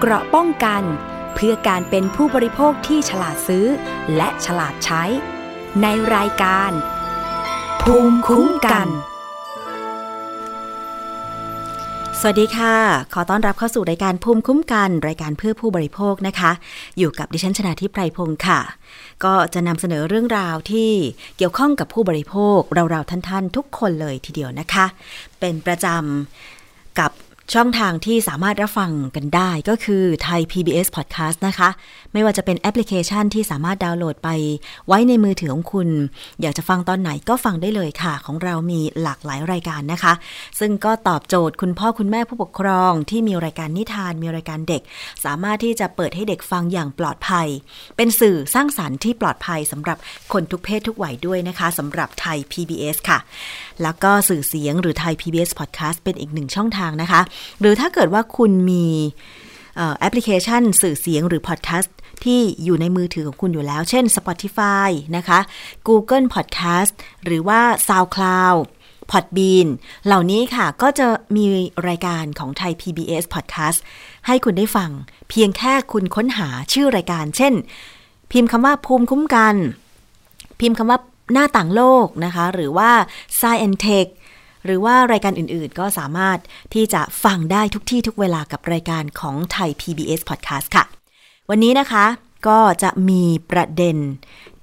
เกราะป้องกัน เพื่อการเป็นผู้บริโภคที่ฉลาดซื้อ และฉลาดใช้ ในรายการ ภูมิคุ้มกัน สวัสดีค่ะ ขอต้อนรับเข้าสู่รายการภูมิคุ้มกัน รายการเพื่อผู้บริโภคนะคะ อยู่กับดิฉันชนาทิพไพรพงศ์ค่ะ ก็จะนำเสนอเรื่องราวที่เกี่ยวข้องกับผู้บริโภคเราๆท่านๆ ทุกคนเลยทีเดียวนะคะ เป็นประจำกับ ช่องทางที่สามารถรับฟังกันได้ก็คือไทย PBS Podcast นะคะ ไม่ว่าจะเป็นแอปพลิเคชันที่สามารถดาวน์โหลดไป ไว้ในมือถือของคุณ อยากจะฟังตอนไหนก็ฟังได้เลยค่ะ ของเรามีหลากหลายรายการนะคะ ซึ่งก็ตอบโจทย์คุณพ่อคุณแม่ผู้ปกครอง ที่มีรายการนิทานมีรายการเด็ก สามารถที่จะเปิดให้เด็กฟังอย่างปลอดภัย เป็นสื่อสร้างสารรค์ที่ปลอดภัยสำหรับคนทุกเพศทุกวัยด้วยนะคะสำหรับไทย PBS ค่ะ แล้วก็สื่อเสียงหรือไทย PBS Podcast เป็นอีกหนึ่งช่องทางนะคะ หรือถ้าเกิดว่าคุณมีแอปพลิเคชัน สื่อเสียงหรือพอดแคสต์ ที่อยู่ในมือถือของคุณอยู่แล้ว เช่น Spotify นะคะ Google Podcast หรือว่า SoundCloud Podbean เหล่านี้ค่ะก็จะมีรายการของไทย PBS Podcast ให้คุณได้ฟัง เพียงแค่คุณค้นหาชื่อรายการ เช่น พิมพ์คำว่าภูมิคุ้มกัน พิมพ์คำว่าหน้าต่างโลกนะคะ หรือว่า Science Tech หรือว่ารายการอื่นๆ ก็สามารถที่จะฟังได้ทุกที่ทุกเวลากับรายการของไทย PBS Podcast ค่ะ วันนี้นะคะก็จะมีประเด็น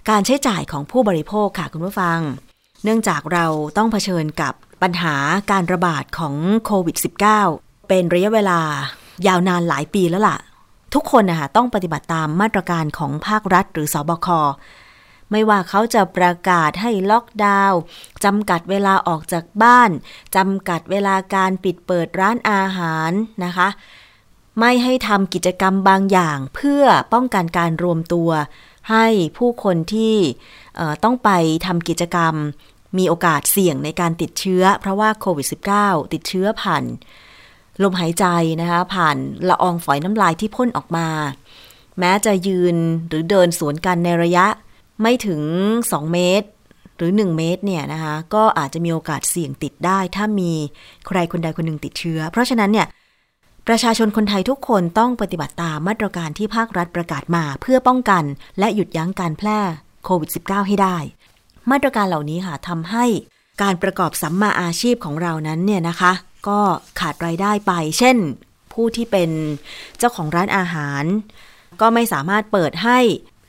การใช้จ่ายของผู้บริโภคค่ะคุณผู้ฟัง เนื่องจากเราต้องเผชิญกับปัญหาการระบาดของโควิด -19 เป็นระยะเวลายาวนานหลายปีแล้วล่ะ ทุกคนนะคะต้องปฏิบัติตามมาตรการของภาครัฐหรือสอบคไม่ว่าเขาจะประกาศให้ล็อกดาวน์จำกัดเวลาออกจากบ้านจำกัดเวลาการปิดเปิดร้านอาหารนะคะ ไม่ให้ทำกิจกรรมบางอย่างเพื่อป้องกันการรวมตัว ให้ผู้คนที่ต้องไปทำกิจกรรม มีโอกาสเสี่ยงในการติดเชื้อ เพราะว่าโควิด -19 ติดเชื้อผ่านลมหายใจนะคะผ่านละอองฝอยน้ำลายที่พ่นออกมา แม้จะยืนหรือเดินสวนกันในระยะไม่ถึง 2 เมตร หรือ 1 เมตรเนี่ยนะคะก็อาจจะมีโอกาสเสี่ยงติดได้ ถ้ามีใครคนใดคนหนึ่งติดเชื้อ เพราะฉะนั้นเนี่ย ประชาชนคนไทยทุกคนต้องปฏิบัติตามมาตรการที่ภาครัฐประกาศมาเพื่อป้องกัน และหยุดยั้งการแพร่โควิด -19 ให้ได้ มาตรการเหล่านี้ค่ะทำให้การประกอบสัมมาอาชีพของเรานั้นเนี่ยนะคะ ก็ขาดรายได้ไป เช่น ผู้ที่เป็นเจ้าของร้านอาหาร ก็ไม่สามารถเปิดให้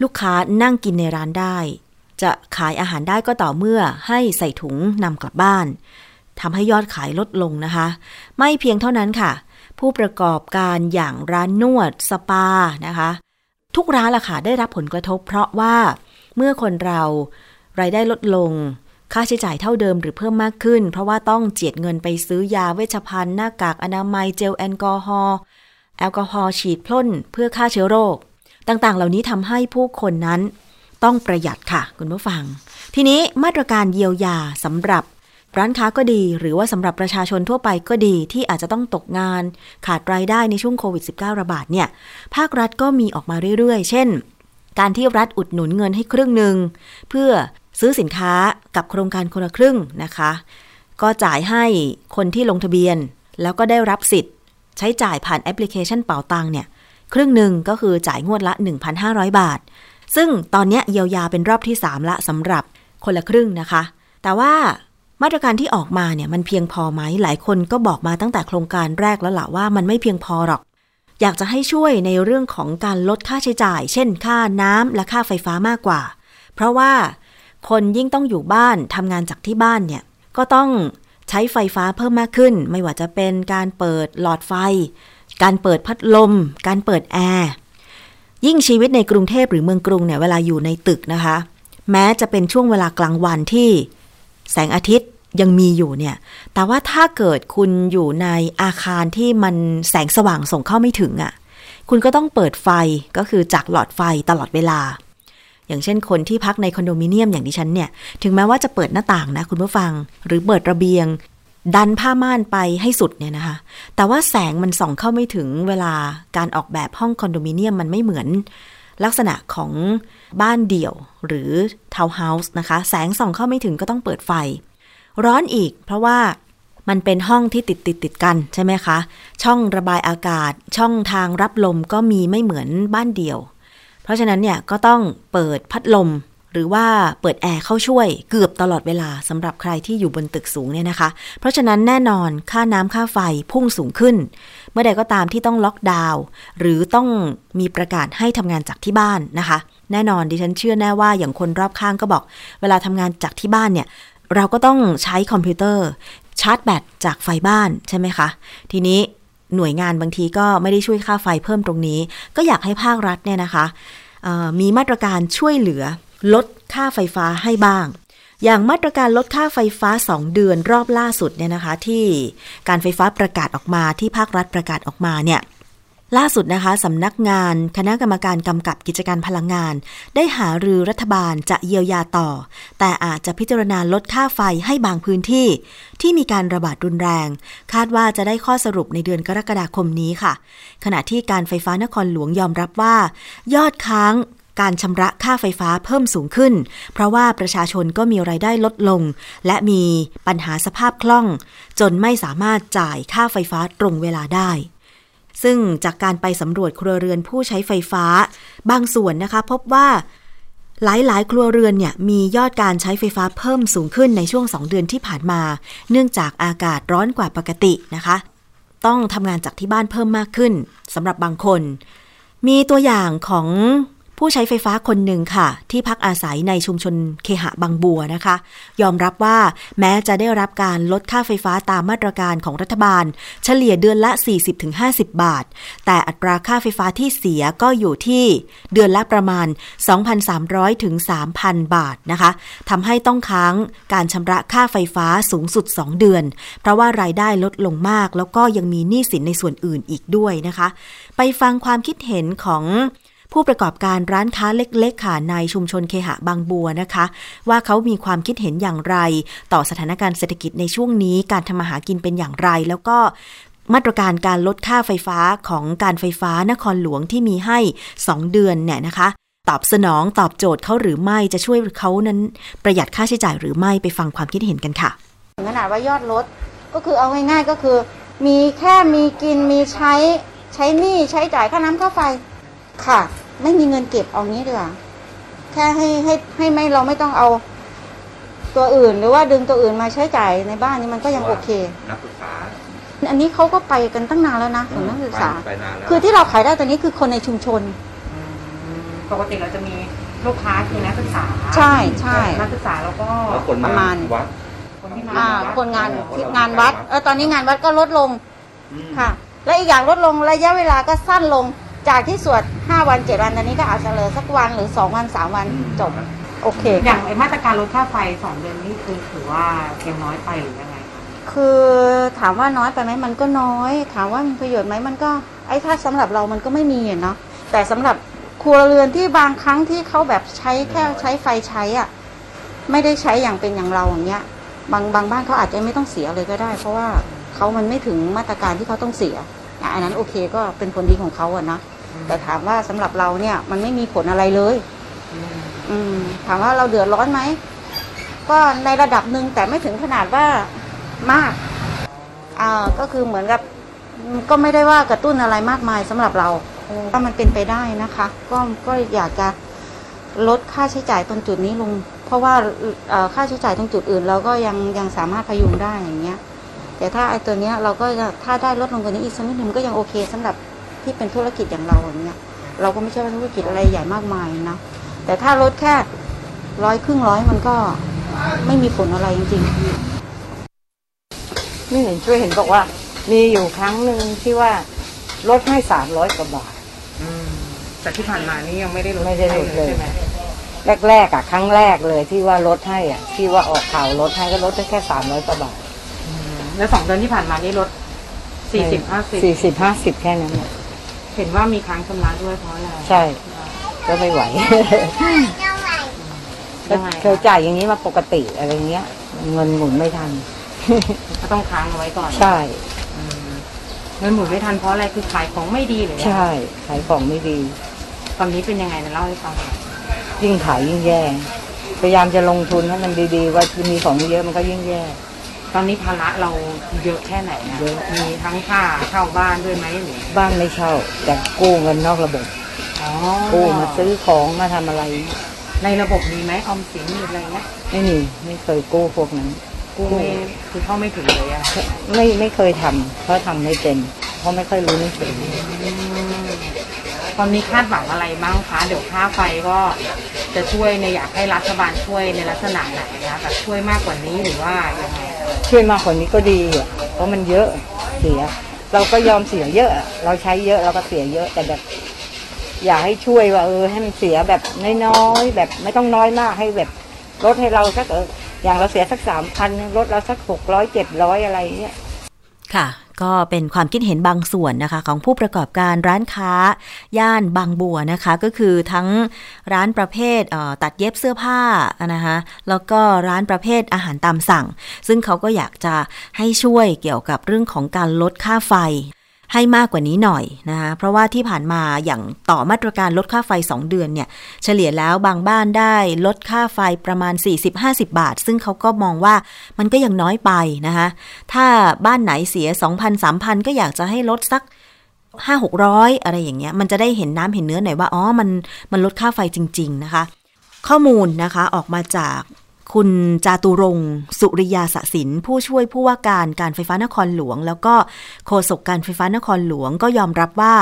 ลูกค้านั่งกินในร้านได้ จะขายอาหารได้ก็ต่อเมื่อให้ใส่ถุงนำกลับบ้านทำให้ยอดขายลดลงนะคะ ไม่เพียงเท่านั้นค่ะ ผู้ประกอบการอย่างร้านนวดสปานะคะ ทุกร้านล่ะค่ะได้รับผลกระทบ เพราะว่าเมื่อคนเรารายได้ลดลง ค่าใช้จ่ายเท่าเดิมหรือเพิ่มมากขึ้น เพราะว่าต้องเจียดเงินไปซื้อยาเวชภัณฑ์หน้ากากอนามัยเจลแอลกอฮอล์แอลกอฮอล์ฉีดพ่นเพื่อฆ่าเชื้อโรค ต่างๆ เหล่านี้ทำให้ผู้คนนั้นต้องประหยัดค่ะ คุณผู้ฟัง ทีนี้มาตรการเยียวยาสำหรับ ร้านค้าก็ดี หรือว่าสำหรับประชาชนทั่วไปก็ดีที่อาจจะต้องตกงาน ขาดรายได้ในช่วงโควิด -19 ระบาดเนี่ยภาครัฐก็มีออกมาเรื่อยๆ เช่น การที่รัฐอุดหนุนเงินให้ครึ่งหนึ่งเพื่อซื้อสินค้ากับโครงการคนละครึ่งนะคะ ก็จ่ายให้คนที่ลงทะเบียน แล้วก็ได้รับสิทธิ์ ใช้จ่ายผ่านแอปพลิเคชันเป๋าตังเนี่ยครึ่งหนึ่งก็คือจ่ายงวดละ 1,500 บาท ซึ่งตอนนี้เยียวยาเป็นรอบที่ 3 ละสำหรับคนละครึ่งนะคะ แต่ว่า มาตรการที่ออกมาเนี่ยมันเพียงพอไหมหลายคนก็บอกมาตั้งแต่โครงการแรกแล้วล่ะว่ามันไม่เพียงพอหรอก อยากจะให้ช่วยในเรื่องของการลดค่าใช้จ่าย เช่น ค่าน้ำและค่าไฟฟ้ามากกว่า เพราะว่าคนยิ่งต้องอยู่บ้านทำงานจากที่บ้านเนี่ยก็ต้องใช้ไฟฟ้าเพิ่มมากขึ้น ไม่ว่าจะเป็นการเปิดหลอดไฟ การเปิดพัดลม การเปิดแอร์ยิ่งชีวิตในกรุงเทพหรือเมืองกรุงเนี่ยเวลาอยู่ในตึกนะคะ แม้จะเป็นช่วงเวลากลางวันที่ แสงอาทิตย์ยังมีอยู่เนี่ย แต่ว่าถ้าเกิดคุณอยู่ในอาคารที่มันแสงสว่างส่งเข้าไม่ถึงอะ่ะ คุณก็ต้องเปิดไฟก็คือจากหลอดไฟตลอดเวลา อย่างเช่นคนที่พักในคอนโดมิเนียมอย่างดิฉันเนี่ย ถึงแม้ว่าจะเปิดหน้าต่างนะคุณผู้ฟัง หรือเปิดระเบียง ดันผ้าม่านไปให้สุดเนี่ยนะคะ แต่ว่าแสงมันส่องเข้าไม่ถึงเวลาการออกแบบห้องคอนโดมิเนียมมันไม่เหมือน ลักษณะของบ้านเดี่ยวหรือทาวน์เฮาส์นะคะ แสงส่องเข้าไม่ถึงก็ต้องเปิดไฟ ร้อนอีกเพราะว่ามันเป็นห้องที่ติดติดติดกันใช่ไหมคะ ช่องระบายอากาศ ช่องทางรับลมก็มีไม่เหมือนบ้านเดี่ยว เพราะฉะนั้นเนี่ยก็ต้องเปิดพัดลม หรือว่าเปิดแอร์เข้าช่วยเกือบตลอดเวลาสำหรับใครที่อยู่บนตึกสูงเนี่ยนะคะ เพราะฉะนั้นแน่นอนค่าน้ำค่าไฟพุ่งสูงขึ้น เมื่อใดก็ตามที่ต้องล็อกดาวน์หรือต้องมีประกาศให้ทำงานจากที่บ้านนะคะ แน่นอนดิฉันเชื่อแน่ว่าอย่างคนรอบข้างก็บอก เวลาทำงานจากที่บ้านเนี่ยเราก็ต้องใช้คอมพิวเตอร์ ชาร์จแบตจากไฟบ้านใช่ไหมคะ ทีนี้หน่วยงานบางทีก็ไม่ได้ช่วยค่าไฟเพิ่มตรงนี้ ก็อยากให้ภาครัฐเนี่ยนะคะมีมาตรการช่วยเหลือ ลดค่าไฟฟ้าให้บ้าง อย่างมาตรการลดค่าไฟฟ้า 2 เดือนรอบล่าสุดเนี่ยนะคะ ที่การไฟฟ้าประกาศออกมาที่ภาครัฐประกาศออกมาเนี่ยล่าสุดนะคะสำนักงานคณะกรรมการกำกับกิจการพลังงาน ได้หารือรัฐบาลจะเยียวยาต่อ แต่อาจจะพิจารณาลดค่าไฟให้บางพื้นที่ ที่มีการระบาดรุนแรง คาดว่าจะได้ข้อสรุปในเดือนกรกฎาคมนี้ค่ะ ขณะที่การไฟฟ้านครหลวงยอมรับว่า ยอดค้าง การชำระค่าไฟฟ้าเพิ่มสูงขึ้น เพราะว่าประชาชนก็มีรายได้ลดลง และมีปัญหาสภาพคล่อง จนไม่สามารถจ่ายค่าไฟฟ้าตรงเวลาได้ ซึ่งจากการไปสำรวจครัวเรือนผู้ใช้ไฟฟ้า บางส่วนนะคะ พบว่าหลาย ๆ ครัวเรือนเนี่ยมียอดการใช้ไฟฟ้าเพิ่มสูงขึ้นในช่วง 2 เดือนที่ผ่านมา เนื่องจากอากาศร้อนกว่าปกตินะคะ ต้องทำงานจากที่บ้านเพิ่มมากขึ้นสำหรับบางคน มีตัวอย่างของ ผู้ใช้ไฟฟ้าคนหนึ่งค่ะ ที่พักอาศัยในชุมชนเคหะบางบัวนะคะ ยอมรับว่าแม้จะได้รับการลดค่าไฟฟ้าตามมาตรการของรัฐบาล เฉลี่ยเดือนละ 40-50 บาท แต่อัตราค่าไฟฟ้าที่เสียก็อยู่ที่เดือนละประมาณ 2,300ถึง3,000 บาทนะคะทำให้ต้องค้างการชำระค่าไฟฟ้าสูงสุด 2 เดือน เพราะว่ารายได้ลดลงมาก แล้วก็ยังมีหนี้สินในส่วนอื่นอีกด้วยนะคะ ไปฟังความคิดเห็นของ ผู้ประกอบการร้านค้าเล็ก ๆ ค่ะในชุมชนเคหะบางบัวนะคะ ว่าเขามีความคิดเห็นอย่างไร ต่อสถานการณ์เศรษฐกิจในช่วงนี้การทำมาหากินเป็นอย่างไร แล้วก็มาตรการการลดค่าไฟฟ้าของการไฟฟ้านครหลวงที่มีให้ 2 เดือนเนี่ยนะคะ ตอบสนองตอบโจทย์เขาหรือไม่จะช่วยเขานั้นประหยัดค่าใช้จ่ายหรือไม่ไปฟังความคิดเห็นกันค่ะขนาดว่ายอดลดก็คือเอาง่ายๆก็คือ มีแค่มีกินมีใช้ใช้หนี้ใช้จ่ายค่าน้ำค่าไฟค่ะ ไม่มีเงินเก็บเอางี้ดีกว่าแค่ให้ให้ให้ไม่เราไม่ต้องเอาตัวอื่น หรือว่าดึงตัวอื่นมาใช้จ่ายในบ้านนี้มันก็ยังโอเค นักศึกษา อันนี้เขาก็ไปกันตั้งนานแล้วนะของนักศึกษาไปนานแล้วคือที่เราขายได้ตอนนี้คือคนในชุมชน ปกติเราจะมีลูกค้าคือนักศึกษา ใช่ใช่นักศึกษาแล้วก็แล้วคนประมาณวัดคนที่อ่ามาคนงานงานวัดเออตอนนี้งานวัดก็ลดลงอืมค่ะ และอีกอย่างลดลงระยะเวลาก็สั้นลง จากที่สวด 5 วัน 7 วันตอนนี้ก็อาจจะเหลือสักวันหรือ 2 วัน 3 วันจบ โอเค อย่างไอ้มาตรการลดค่าไฟสองเดือนนี่คือถือว่ายังน้อยไปหรือยังไงคะคือถามว่าน้อยไปไหมมันก็น้อย ถามว่ามีประโยชน์ไหมมันก็ไอ้ถ้าสำหรับเรามันก็ไม่มีอะเนาะแต่สำหรับครัวเรือนที่บางครั้งที่เขาแบบใช้แค่ใช้ไฟใช้อะไม่ได้ใช้อย่างเป็นอย่างเราอย่างเงี้ยบางบางบ้านเขาอาจจะไม่ต้องเสียเลยก็ได้ เพราะว่าเขามันไม่ถึงมาตรการที่เขาต้องเสียอะอันนั้นโอเคก็เป็นผลดีของเขาอะนะ แต่ถามว่าสำหรับเราเนี่ย มันไม่มีผลอะไรเลย อืม ถามว่าเราเดือดร้อนไหม ก็ในระดับหนึ่งแต่ไม่ถึงขนาดว่ามากอ่าก็คือเหมือนกับอืมก็ไม่ได้ว่ากระตุ้นอะไรมากมายสำหรับเราถ้ามันเป็นไปได้นะคะ ก็ก็อยากจะลดค่าใช้จ่ายตรงจุดนี้ลง เพราะว่าเอ่อค่าใช้จ่ายตรงจุดอื่น เราก็ยังยังสามารถพยุงได้อย่างเงี้ย แต่ถ้าไอ้ตัวเนี้ยเราก็จะถ้าได้ลดลงกว่านี้อีกสักนิดหนึ่งก็ยังโอเคสำหรับ ที่เป็นธุรกิจอย่างเราอย่างเงี้ยเราก็ไม่ใช่ว่าธุรกิจอะไรใหญ่มากมายนะแต่ถ้าลดแค่ร้อยครึ่งร้อยมันก็ไม่มีผลอะไรจริงๆไม่เห็นช่วยเห็นบอกว่า มีอยู่ครั้งหนึ่งที่ว่าลดให้สามร้อยกว่าบาทอืมแต่ที่ผ่านมานี่ยังไม่ได้ลดไม่ได้ลดเลยใช่ไหมแรกๆอะ ครั้งแรกเลยที่ว่าลดให้อะ ที่ว่าออกข่าวลดให้ก็ลดได้แค่สามร้อยกว่าบาทอืมแล้วสองเดือนที่ผ่านมานี่ลดสี่สิบห้าสิบสี่สิบห้าสิบแค่นั้นน่ะ เห็นว่ามีค้างชำระด้วยเพราะอะไรใช่ ก็ไม่ไหวยังไงเคยจ่ายอย่างนี้มาปกติอะไรเงี้ย เงินหมุนไม่ทัน ก็ต้องค้างเอาไว้ก่อน ใช่อืมเงินหมุนไม่ทันเพราะอะไรคือขายของไม่ดีหรือยังไงใช่ ขายของไม่ดี ตอนนี้เป็นยังไงนะเล่าให้ฟังหน่อยยิ่งขายยิ่งแย่ พยายามจะลงทุนให้มันดีๆ ว่ามีของเยอะมันก็ยิ่งแย่ ตอนนี้ภาระเราเยอะแค่ไหนนะมีทั้งค่าเช่าบ้านด้วยไหมหรือบ้านไม่เช่า แต่กู้เงินนอกระบบอ๋อกู้มาซื้อของมาทำอะไร ในระบบมีไหมออมสินหรืออะไรเงี้ยไม่มีไม่เคยกู้พวกนั้น กู้ไม่คือเข้าไม่ถึงเลยอะไม่ไม่เคยทำเพราะทำไม่เป็น เพราะไม่ค่อยรู้หนังสือ ตอนนี้คาดหวังอะไรบ้างคะ เดี๋ยวค่าไฟก็จะช่วยในอยากให้รัฐบาลช่วยในลักษณะไหนนะแบบช่วยมากกว่านี้หรือว่ายังไงช่วยมากกว่านี้ก็ดีอะเพราะมันเยอะเสีย เราก็ยอมเสียเยอะอะเราใช้เยอะเราก็เสียเยอะแต่แบบ อยากให้ช่วยว่าเออให้มันเสียแบบน้อยๆแบบไม่ต้องน้อยมากให้แบบลดให้เราสักเอออย่างเราเสียสักสามพันลดเราสักหกร้อยเจ็ดร้อยอะไรเงี้ยค่ะ ก็เป็นความคิดเห็นบางส่วนนะคะ ของผู้ประกอบการร้านค้า ย่านบางบัวนะคะ ก็คือทั้งร้านประเภทเตัดเย็บเสื้อผ้านะคะแล้วก็ร้านประเภทอาหารตามสั่ง ซึ่งเขาก็อยากจะให้ช่วยเกี่ยวกับเรื่องของการลดค่าไฟ ให้มากกว่านี้หน่อยนะคะเพราะว่าที่ผ่านมาอย่างต่อมาตรการลดค่าไฟ 2 เดือนเนี่ย เฉลี่ยแล้วบางบ้านได้ลดค่าไฟประมาณ 40-50 บาท ซึ่งเขาก็มองว่ามันก็ยังน้อยไปนะคะถ้าบ้านไหนเสีย 2,000-3,000 ก็อยากจะให้ลดสัก5 600อะไรอย่างเงี้ยมันจะได้เห็นน้ำเห็นเนื้อหน่อยว่าอ๋อมันมันลดค่าไฟจริง ๆ นะคะ ข้อมูลนะคะออกมาจาก คุณจาตุรงสุริยาสสินผู้ช่วยผู้ว่าการการไฟฟ้านครหลวง แล้วก็โฆษกการไฟฟ้านครหลวงก็ยอมรับว่า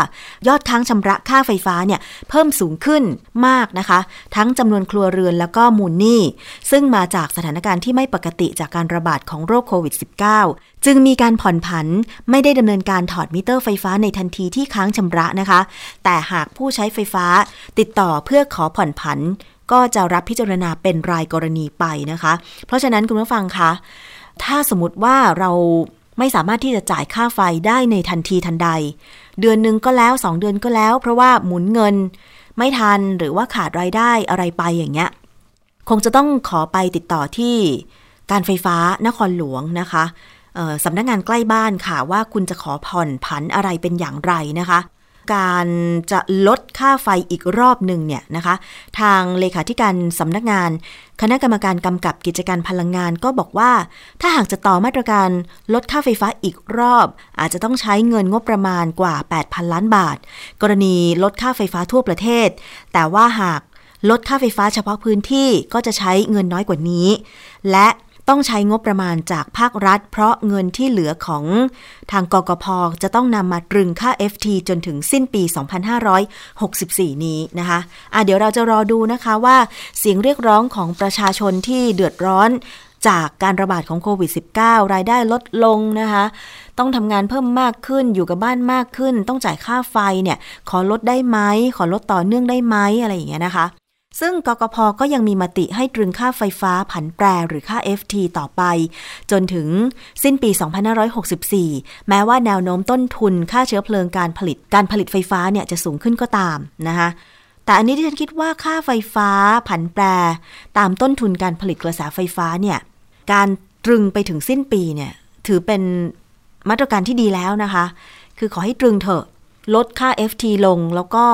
ยอดค้างชำระค่าไฟฟ้าเนี่ยเพิ่มสูงขึ้นมากนะคะ ทั้งจำนวนครัวเรือนแล้วก็มูลหนี้ ซึ่งมาจากสถานการณ์ที่ไม่ปกติจากการระบาดของโรคโควิด -19 จึงมีการผ่อนผันไม่ได้ดำเนินการถอดมิเตอร์ไฟฟ้าในทันทีที่ค้างชำระนะคะ แต่หากผู้ใช้ไฟฟ้าติดต่อเพื่อขอผ่อนผัน ก็จะรับพิจารณาเป็นรายกรณีไปนะคะ เพราะฉะนั้นคุณผู้ฟังคะ ถ้าสมมติว่าเราไม่สามารถที่จะจ่ายค่าไฟได้ในทันทีทันใด เดือนหนึ่งก็แล้วสองเดือนก็แล้ว เพราะว่าหมุนเงินไม่ทันหรือว่าขาดรายได้อะไรไปอย่างเงี้ย คงจะต้องขอไปติดต่อที่การไฟฟ้านครหลวงนะคะสำนักงานใกล้บ้านค่ะว่าคุณจะขอผ่อนผันอะไรเป็นอย่างไรนะคะ การจะลดค่าไฟอีกรอบหนึ่งเนี่ยนะคะ ทางเลขาธิการสำนักงาน คณะกรรมการกำกับกิจการพลังงานก็บอกว่า ถ้าหากจะต่อมาตรการลดค่าไฟฟ้าอีกรอบ อาจจะต้องใช้เงินงบประมาณกว่า 8,000 ล้านบาท กรณีลดค่าไฟฟ้าทั่วประเทศ แต่ว่าหากลดค่าไฟฟ้าเฉพาะพื้นที่ก็จะใช้เงินน้อยกว่านี้ และ ต้องใช้งบประมาณจากภาครัฐ เพราะเงินที่เหลือของทางกกพจะต้องนำมาตรึงค่า FT จนถึงสิ้นปี 2564 นี้นะคะอะเดี๋ยวเราจะรอดูนะคะว่าเสียงเรียกร้องของประชาชนที่เดือดร้อนจากการระบาดของโควิด -19 รายได้ลดลงนะคะ ต้องทำงานเพิ่มมากขึ้น อยู่กับบ้านมากขึ้น ต้องจ่ายค่าไฟเนี่ย ขอลดได้ไหม ขอลดต่อเนื่องได้ไหมอะไรอย่างเงี้ยนะคะ ซึ่งกกพก็ยังมีมติให้ตรึงค่าไฟฟ้าผันแปรหรือค่า FT ต่อไป จนถึงสิ้นปี 2564 แม้ว่าแนวโน้มต้นทุนค่าเชื้อเพลิงการผลิตการผลิตไฟฟ้าเนี่ยจะสูงขึ้นก็ตามนะคะแต่อันนี้ที่ฉันคิดว่าค่าไฟฟ้าผันแปร ตามต้นทุนการผลิตกระแสไฟฟ้าเนี่ยการตรึงไปถึงสิ้นปีเนี่ยถือเป็นมาตรการที่ดีแล้วนะคะ คือขอให้ตรึงเถอะลดค่า FT ลงแล้วก็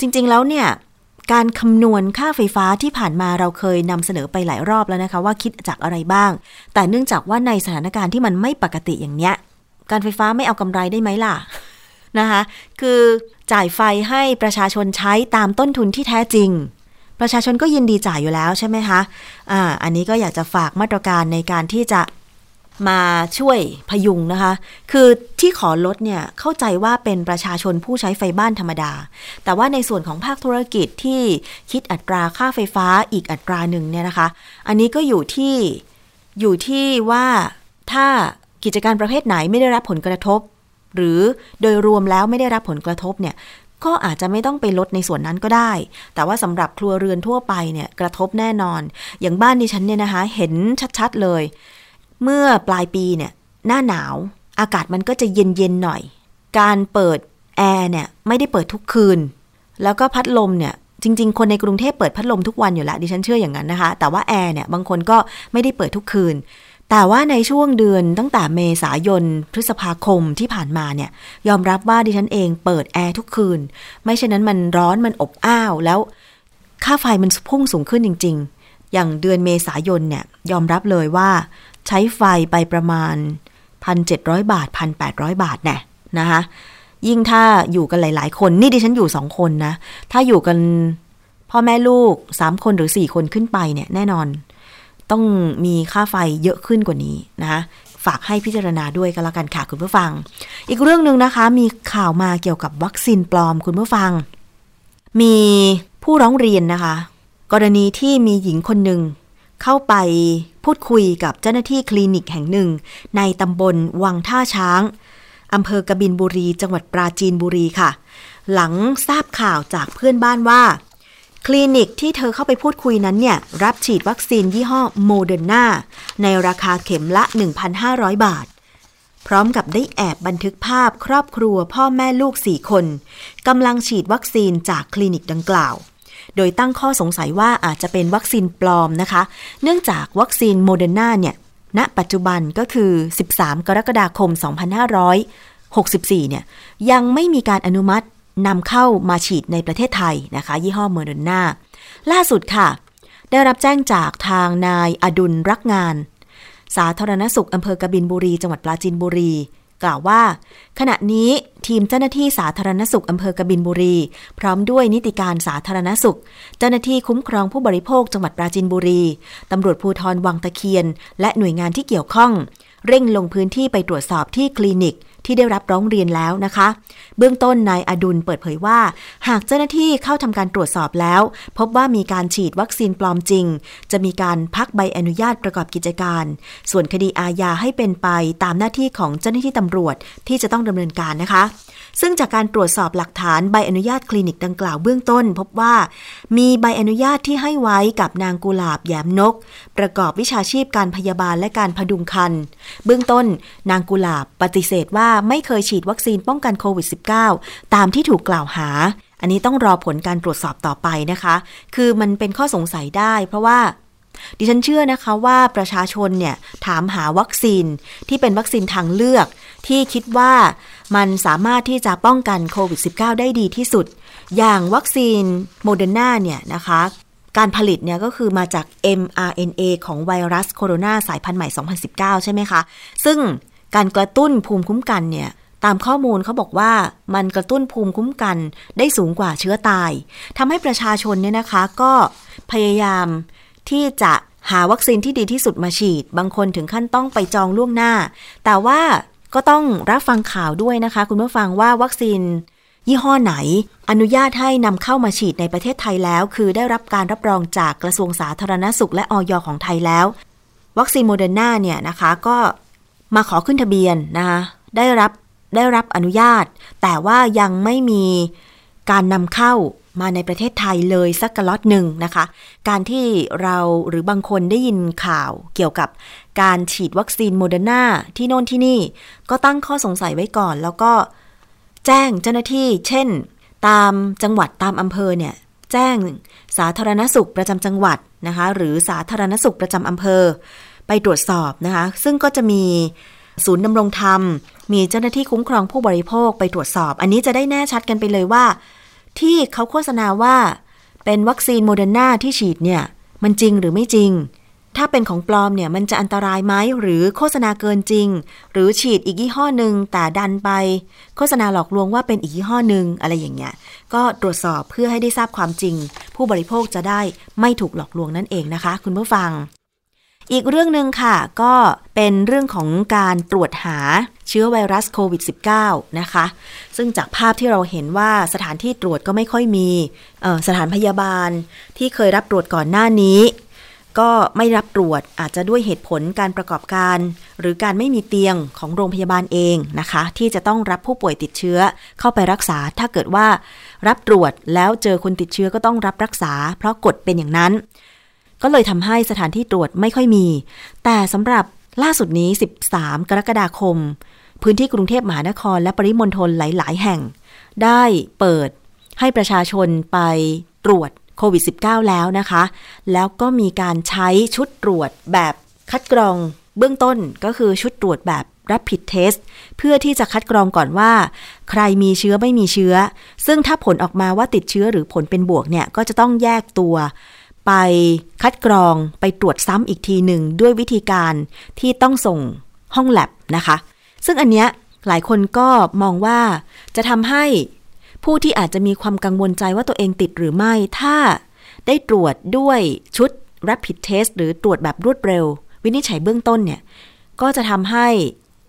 จริง ๆ แล้วเนี่ย การคำนวณค่าไฟฟ้าที่ผ่านมาเราเคยนำเสนอไปหลายรอบแล้วนะคะว่าคิดจากอะไรบ้าง แต่เนื่องจากว่าในสถานการณ์ที่มันไม่ปกติอย่างเนี้ย การไฟฟ้าไม่เอากำไรได้ไหมล่ะนะคะคือจ่ายไฟให้ประชาชนใช้ตามต้นทุนที่แท้จริง ประชาชนก็ยินดีจ่ายอยู่แล้วใช่ไหมคะอ่าอันนี้ก็อยากจะฝากมาตรการในการที่จะ มาช่วยพยุงนะคะ คือที่ขอลดเนี่ยเข้าใจว่าเป็นประชาชนผู้ใช้ไฟบ้านธรรมดา แต่ว่าในส่วนของภาคธุรกิจที่คิดอัตราค่าไฟฟ้าอีกอัตราหนึ่งเนี่ยนะคะ อันนี้ก็อยู่ที่อยู่ที่ว่าถ้ากิจการประเภทไหนไม่ได้รับผลกระทบ หรือโดยรวมแล้วไม่ได้รับผลกระทบเนี่ยก็อาจจะไม่ต้องไปลดในส่วนนั้นก็ได้ แต่ว่าสำหรับครัวเรือนทั่วไปเนี่ยกระทบแน่นอน อย่างบ้านดิฉันเนี่ยนะคะ เห็นชัดๆเลย เมื่อปลายปีเนี่ยหน้าหนาวอากาศมันก็จะเย็นๆหน่อย การเปิดแอร์เนี่ยไม่ได้เปิดทุกคืน แล้วก็พัดลมเนี่ยจริง ๆ คนในกรุงเทพเปิดพัดลมทุกวันอยู่ล้วดิฉันเชื่ออย่างนั้นนะคะ แต่ว่าแอร์เนี่ยบางคนก็ไม่ได้เปิดทุกคืน แต่ว่าในช่วงเดือนตั้งแต่เมษายนพฤษภาคมที่ผ่านมาเนี่ยยอมรับว่าดิฉันเองเปิดแอร์ทุกคืน ไม่เช่นนั้นมันร้อนมันอบอ้าวแล้วค่าไฟมันพุ่งสูงขึ้นจริง ๆ อย่างเดือนเมษายนเนี่ยยอมรับเลยว่า ใช้ไฟไปประมาณ 1,700 บาท 1,800 บาทแน่นะคะยิ่งถ้าอยู่กันหลาย ๆ คนนี่ดิฉันอยู่สองคนนะ ถ้าอยู่กันพ่อแม่ลูกสามคนหรือสี่คนขึ้นไปเนี่ยแน่นอน ต้องมีค่าไฟเยอะขึ้นกว่านี้นะคะฝากให้พิจารณาด้วยกันละกันค่ะคุณผู้ฟัง อีกเรื่องหนึ่งนะคะ มีข่าวมาเกี่ยวกับวัคซีนปลอมคุณผู้ฟัง มีผู้ร้องเรียนนะคะ กรณีที่มีหญิงคนหนึ่ง เข้าไปพูดคุยกับเจ้าหน้าที่คลินิกแห่งหนึ่ง ในตำบลวังท่าช้างอำเภอกบินบุรี จังหวัดปราจีนบุรีค่ะ หลังทราบข่าวจากเพื่อนบ้านว่า คลินิกที่เธอเข้าไปพูดคุยนั้นเนี่ย รับฉีดวัคซีนยี่ห้อโมเดอร์นาในราคาเข็มละ 1,500 บาท พร้อมกับได้แอบบันทึกภาพครอบครัวพ่อแม่ลูกสี่คนกำลังฉีดวัคซีนจากคลินิกดังกล่าว โดยตั้งข้อสงสัยว่าอาจจะเป็นวัคซีนปลอมนะคะ เนื่องจากวัคซีนโมเดอร์นาเนี่ย ณ ปัจจุบันก็คือ 13 กรกฎาคม 2564 เนี่ย ยังไม่มีการอนุมัตินำเข้ามาฉีดในประเทศไทยนะคะ ยี่ห้อโมเดอร์นาล่าสุดค่ะ ได้รับแจ้งจากทางนายอดุลรักงาน สาธารณสุขอำเภอกบินบุรี จังหวัดปราจีนบุรี กล่าวว่า ขณะนี้ทีมเจ้าหน้าที่สาธารณสุขอำเภอกบินบุรี พร้อมด้วยนิติการสาธารณสุข เจ้าหน้าที่คุ้มครองผู้บริโภคจังหวัดปราจีนบุรีตำรวจภูธรวังตะเคียน และหน่วยงานที่เกี่ยวข้อง เร่งลงพื้นที่ไปตรวจสอบที่คลินิก ที่ได้รับร้องเรียนแล้วนะคะ เบื้องต้นนายอดุลเปิดเผยว่า หากเจ้าหน้าที่เข้าทำการตรวจสอบแล้ว พบว่ามีการฉีดวัคซีนปลอมจริง จะมีการพักใบอนุญาตประกอบกิจการ ส่วนคดีอาญาให้เป็นไปตามหน้าที่ของเจ้าหน้าที่ตำรวจที่จะต้องดำเนินการนะคะ ซึ่งจากการตรวจสอบหลักฐานใบอนุญาตคลินิกดังกล่าวเบื้องต้น พบว่า มีใบอนุญาตที่ให้ไว้กับนางกุหลาบแยมนก ประกอบวิชาชีพการพยาบาลและการพดุงคัน เบื้องต้นนางกุหลาบปฏิเสธว่าไม่เคยฉีดวัคซีนป้องกันโควิด -19 ตามที่ถูกกล่าวหา อันนี้ต้องรอผลการตรวจสอบต่อไปนะคะ คือมันเป็นข้อสงสัยได้ เพราะว่าดิฉันเชื่อนะคะว่าประชาชนเนี่ยถามหาวัคซีนที่เป็นวัคซีนทางเลือก ที่คิดว่ามันสามารถที่จะป้องกันโควิด -19 ได้ดีที่สุด อย่างวัคซีนโมเดอร์นาเนี่ยนะคะการผลิตเนี่ยก็คือมาจาก mRNA ของไวรัสโคโรนาสายพันธุ์ใหม่ 2019 ใช่ไหมคะ ซึ่ง การกระตุ้นภูมิคุ้มกันเนี่ยตามข้อมูลเขาบอกว่ามันกระตุ้นภูมิคุ้มกันได้สูงกว่าเชื้อตายทำให้ประชาชนเนี่ยนะคะก็พยายามที่จะหาวัคซีนที่ดีที่สุดมาฉีด บางคนถึงขั้นต้องไปจองล่วงหน้า แต่ว่าก็ต้องรับฟังข่าวด้วยนะคะ คุณผู้ฟังว่าวัคซีน ยี่ห้อไหน อนุญาตให้นำเข้ามาฉีดในประเทศไทยแล้ว คือได้รับการรับรองจากกระทรวงสาธารณสุขและอย.ของไทยแล้ว วัคซีนโมเดอร์นาเนี่ยนะคะ ก็ มาขอขึ้นทะเบียนนะคะได้รับได้รับอนุญาต แต่ว่ายังไม่มีการนำเข้ามาในประเทศไทยเลยสักล็อตหนึ่งนะคะ การที่เราหรือบางคนได้ยินข่าวเกี่ยวกับการฉีดวัคซีนโมเดอร์นาที่โน่นที่นี่ ก็ตั้งข้อสงสัยไว้ก่อน แล้วก็แจ้งเจ้าหน้าที่ เช่น ตามจังหวัดตามอำเภอเนี่ย แจ้งสาธารณสุขประจำจังหวัดนะคะ หรือสาธารณสุขประจำอำเภอ ไปตรวจสอบนะคะ ซึ่งก็จะมีศูนย์ดำรงธรรม มีเจ้าหน้าที่คุ้มครองผู้บริโภคไปตรวจสอบ อันนี้จะได้แน่ชัดกันไปเลยว่า ที่เขาโฆษณาว่าเป็นวัคซีนโมเดอร์นาที่ฉีดเนี่ยมันจริงหรือไม่จริง ถ้าเป็นของปลอมเนี่ยมันจะอันตรายไหมหรือโฆษณาเกินจริง หรือฉีดอีกยี่ห้อหนึ่งแต่ดันไป โฆษณาหลอกลวงว่าเป็นอีกยี่ห้อหนึ่งอะไรอย่างเงี้ยก็ตรวจสอบเพื่อให้ได้ทราบความจริง ผู้บริโภคจะได้ไม่ถูกหลอกลวงนั่นเองนะคะ คุณผู้ฟัง อีกเรื่องหนึ่งค่ะ ก็เป็นเรื่องของการตรวจหาเชื้อไวรัสโควิด -19 นะคะ ซึ่งจากภาพที่เราเห็นว่าสถานที่ตรวจก็ไม่ค่อยมีสถานพยาบาลที่เคยรับตรวจก่อนหน้านี้ ก็ไม่รับตรวจอาจจะด้วยเหตุผลการประกอบการ หรือการไม่มีเตียงของโรงพยาบาลเองนะคะ ที่จะต้องรับผู้ป่วยติดเชื้อเข้าไปรักษา ถ้าเกิดว่ารับตรวจแล้วเจอคนติดเชื้อก็ต้องรับรักษา เพราะกฎเป็นอย่างนั้น ก็เลยทำให้สถานที่ตรวจไม่ค่อยมี แต่สำหรับล่าสุดนี้ 13 กรกฎาคม พื้นที่กรุงเทพมหานครและปริมณฑลหลาย ๆ แห่ง ได้เปิดให้ประชาชนไปตรวจโควิด -19 แล้วนะคะ แล้วก็มีการใช้ชุดตรวจแบบคัดกรองเบื้องต้นก็คือชุดตรวจแบบ rapid test เพื่อที่จะคัดกรองก่อนว่า ใครมีเชื้อไม่มีเชื้อ ซึ่งถ้าผลออกมาว่าติดเชื้อหรือผลเป็นบวกเนี่ย ก็จะต้องแยกตัว ไปคัดกรองไปตรวจซ้ำอีกทีหนึ่งด้วยวิธีการที่ต้องส่งห้องแลบนะคะ ซึ่งอันเนี้ยหลายคนก็มองว่าจะทำให้ผู้ที่อาจจะมีความกังวลใจว่าตัวเองติดหรือไม่ ถ้าได้ตรวจด้วยชุด rapid test หรือตรวจแบบรวดเร็ว วินิจฉัยเบื้องต้นเนี่ย ก็จะทำให้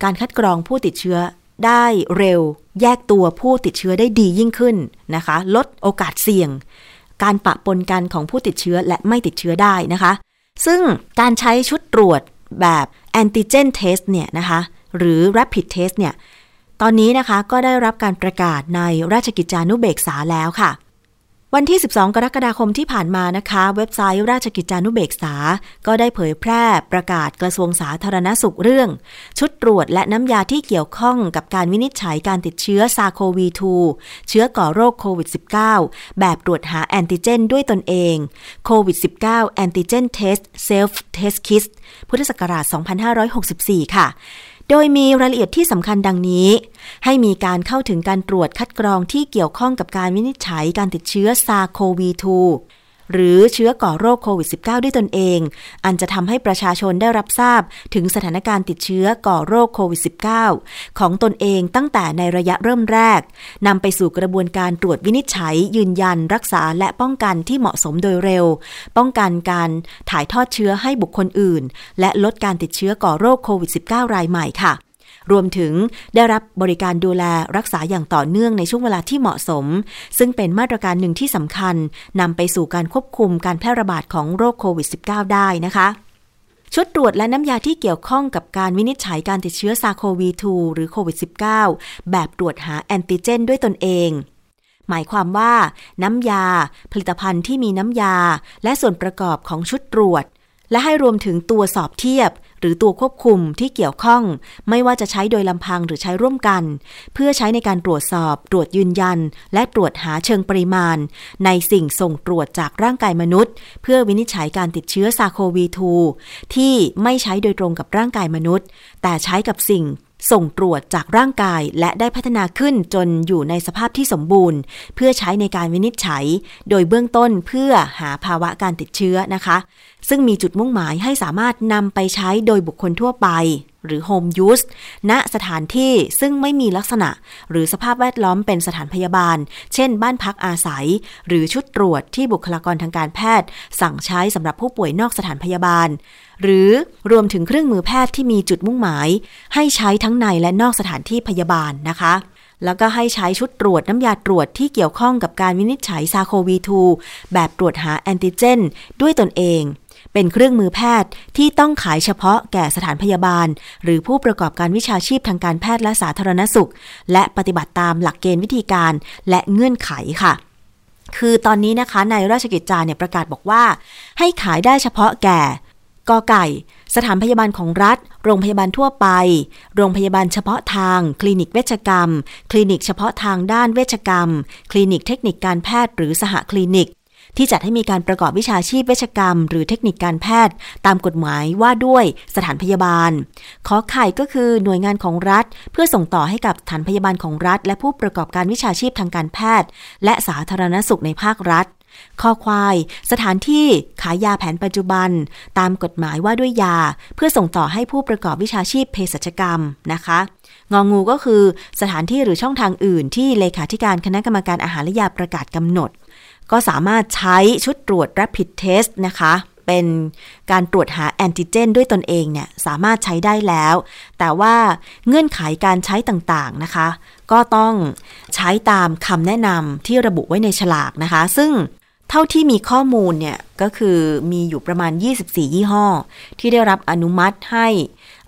การคัดกรองผู้ติดเชื้อได้เร็ว แยกตัวผู้ติดเชื้อได้ดียิ่งขึ้นนะคะ ลดโอกาสเสี่ยง การปะปนกันของผู้ติดเชื้อและไม่ติดเชื้อได้นะคะ ซึ่งการใช้ชุดตรวจแบบแอนติเจนเทสเนี่ยนะคะ หรือ rapid test เนี่ย ตอนนี้นะคะก็ได้รับการประกาศในราชกิจจานุเบกษาแล้วค่ะ วันที่ 12 กรกฎาคมที่ผ่านมานะคะ เว็บไซต์ราชกิจจานุเบกษา ก็ได้เผยแพร่ประกาศกระทรวงสาธารณสุขเรื่อง ชุดตรวจและน้ำยาที่เกี่ยวข้องกับการวินิจฉัยการติดเชื้อซาโควี 2 เชื้อก่อโรคโควิด -19 แบบตรวจหาแอนติเจนด้วยตนเอง COVID-19 antigen test self-test kits พุทธศักราช 2564 ค่ะ โดยมีรายละเอียดที่สำคัญดังนี้ ให้มีการเข้าถึงการตรวจคัดกรองที่เกี่ยวข้องกับการวินิจฉัยการติดเชื้อ SARS-CoV-2 หรือเชื้อก่อโรคโควิด -19 ด้วยตนเอง อันจะทำให้ประชาชนได้รับทราบถึงสถานการณ์ติดเชื้อก่อโรคโควิด -19 ของตนเองตั้งแต่ในระยะเริ่มแรกนำไปสู่กระบวนการตรวจวินิจฉัย ยืนยัน รักษาและป้องกันที่เหมาะสมโดยเร็ว ป้องกันการถ่ายทอดเชื้อให้บุคคลอื่น และลดการติดเชื้อก่อโรคโควิด -19 รายใหม่ค่ะ รวมถึงได้รับบริการดูแลรักษาอย่างต่อเนื่องในช่วงเวลาที่เหมาะสม ซึ่งเป็นมาตรการหนึ่งที่สำคัญนำไปสู่การควบคุมการแพร่ระบาดของโรคโควิด -19 ได้นะคะชุดตรวจและน้ำยาที่เกี่ยวข้องกับการวินิจฉัยการติดเชื้อซาโควี 2 หรือโควิด -19 แบบตรวจหาแอนติเจนด้วยตนเอง หมายความว่า น้ำยา ผลิตภัณฑ์ที่มีน้ำยา และส่วนประกอบของชุดตรวจ และให้รวมถึงตัวสอบเทียบ หรือตัวควบคุมที่เกี่ยวข้อง ไม่ว่าจะใช้โดยลำพังหรือใช้ร่วมกัน เพื่อใช้ในการตรวจสอบ ตรวจยืนยัน และตรวจหาเชิงปริมาณ ในสิ่งส่งตรวจจากร่างกายมนุษย์ เพื่อวินิจฉัยการติดเชื้อซาโควี2ที่ไม่ใช้โดยตรงกับร่างกายมนุษย์ แต่ใช้กับสิ่งส่งตรวจจากร่างกายและได้พัฒนาขึ้นจนอยู่ในสภาพที่สมบูรณ์ เพื่อใช้ในการวินิจฉัย โดยเบื้องต้นเพื่อหาภาวะการติดเชื้อนะคะ ซึ่งมีจุดมุ่งหมายให้สามารถนำไปใช้โดยบุคคลทั่วไป หรือ Home Use ณสถานที่ซึ่งไม่มีลักษณะ หรือสภาพแวดล้อมเป็นสถานพยาบาล เช่น บ้านพักอาศัย หรือชุดตรวจที่บุคลากรทางการแพทย์ สั่งใช้สำหรับผู้ป่วยนอกสถานพยาบาล หรือรวมถึงเครื่องมือแพทย์ที่มีจุดมุ่งหมาย ให้ใช้ทั้งในและนอกสถานที่พยาบาลนะคะแล้วก็ให้ใช้ชุดตรวจน้ำยาตรวจที่เกี่ยวข้องกับการวินิจฉัยซาโควี2แบบตรวจหาแอนติเจน ด้วยตนเอง เป็นเครื่องมือแพทย์ที่ต้องขายเฉพาะแก่สถานพยาบาล หรือผู้ประกอบการวิชาชีพทางการแพทย์และสาธารณสุข และปฏิบัติตามหลักเกณฑ์วิธีการและเงื่อนไขค่ะ คือตอนนี้นะคะในราชกิจจาเนี่ยประกาศบอกว่า ให้ขายได้เฉพาะแก่กอไก่ สถานพยาบาลของรัฐ โรงพยาบาลทั่วไป โรงพยาบาลเฉพาะทาง คลินิกเวชกรรม คลินิกเฉพาะทางด้านเวชกรรม คลินิกเทคนิคการแพทย์หรือสหคลินิก ที่จัดให้มีการประกอบวิชาชีพเวชกรรม หรือเทคนิคการแพทย์ ตามกฎหมายว่าด้วยสถานพยาบาล ขอไข่ก็คือหน่วยงานของรัฐ เพื่อส่งต่อให้กับสถานพยาบาลของรัฐ และผู้ประกอบการวิชาชีพทางการแพทย์ และสาธารณสุขในภาครัฐคอควาย สถานที่ขายยาแผนปัจจุบัน ตามกฎหมายว่าด้วยยา เพื่อส่งต่อให้ผู้ประกอบวิชาชีพเภสัชกรรมนะคะ งองูก็คือสถานที่หรือช่องทางอื่นที่เลขาธิการคณะกรรมการอาหารและยาประกาศกำหนด ก็สามารถใช้ชุดตรวจ rapid test นะคะ เป็นการตรวจหาแอนติเจนด้วยตนเองเนี่ยสามารถใช้ได้แล้ว แต่ว่าเงื่อนไขการใช้ต่างๆนะคะ ก็ต้องใช้ตามคำแนะนำที่ระบุไว้ในฉลากนะคะ ซึ่งเท่าที่มีข้อมูลเนี่ยก็คือมีอยู่ประมาณ 24 ยี่ห้อ ที่ได้รับอนุมัติให้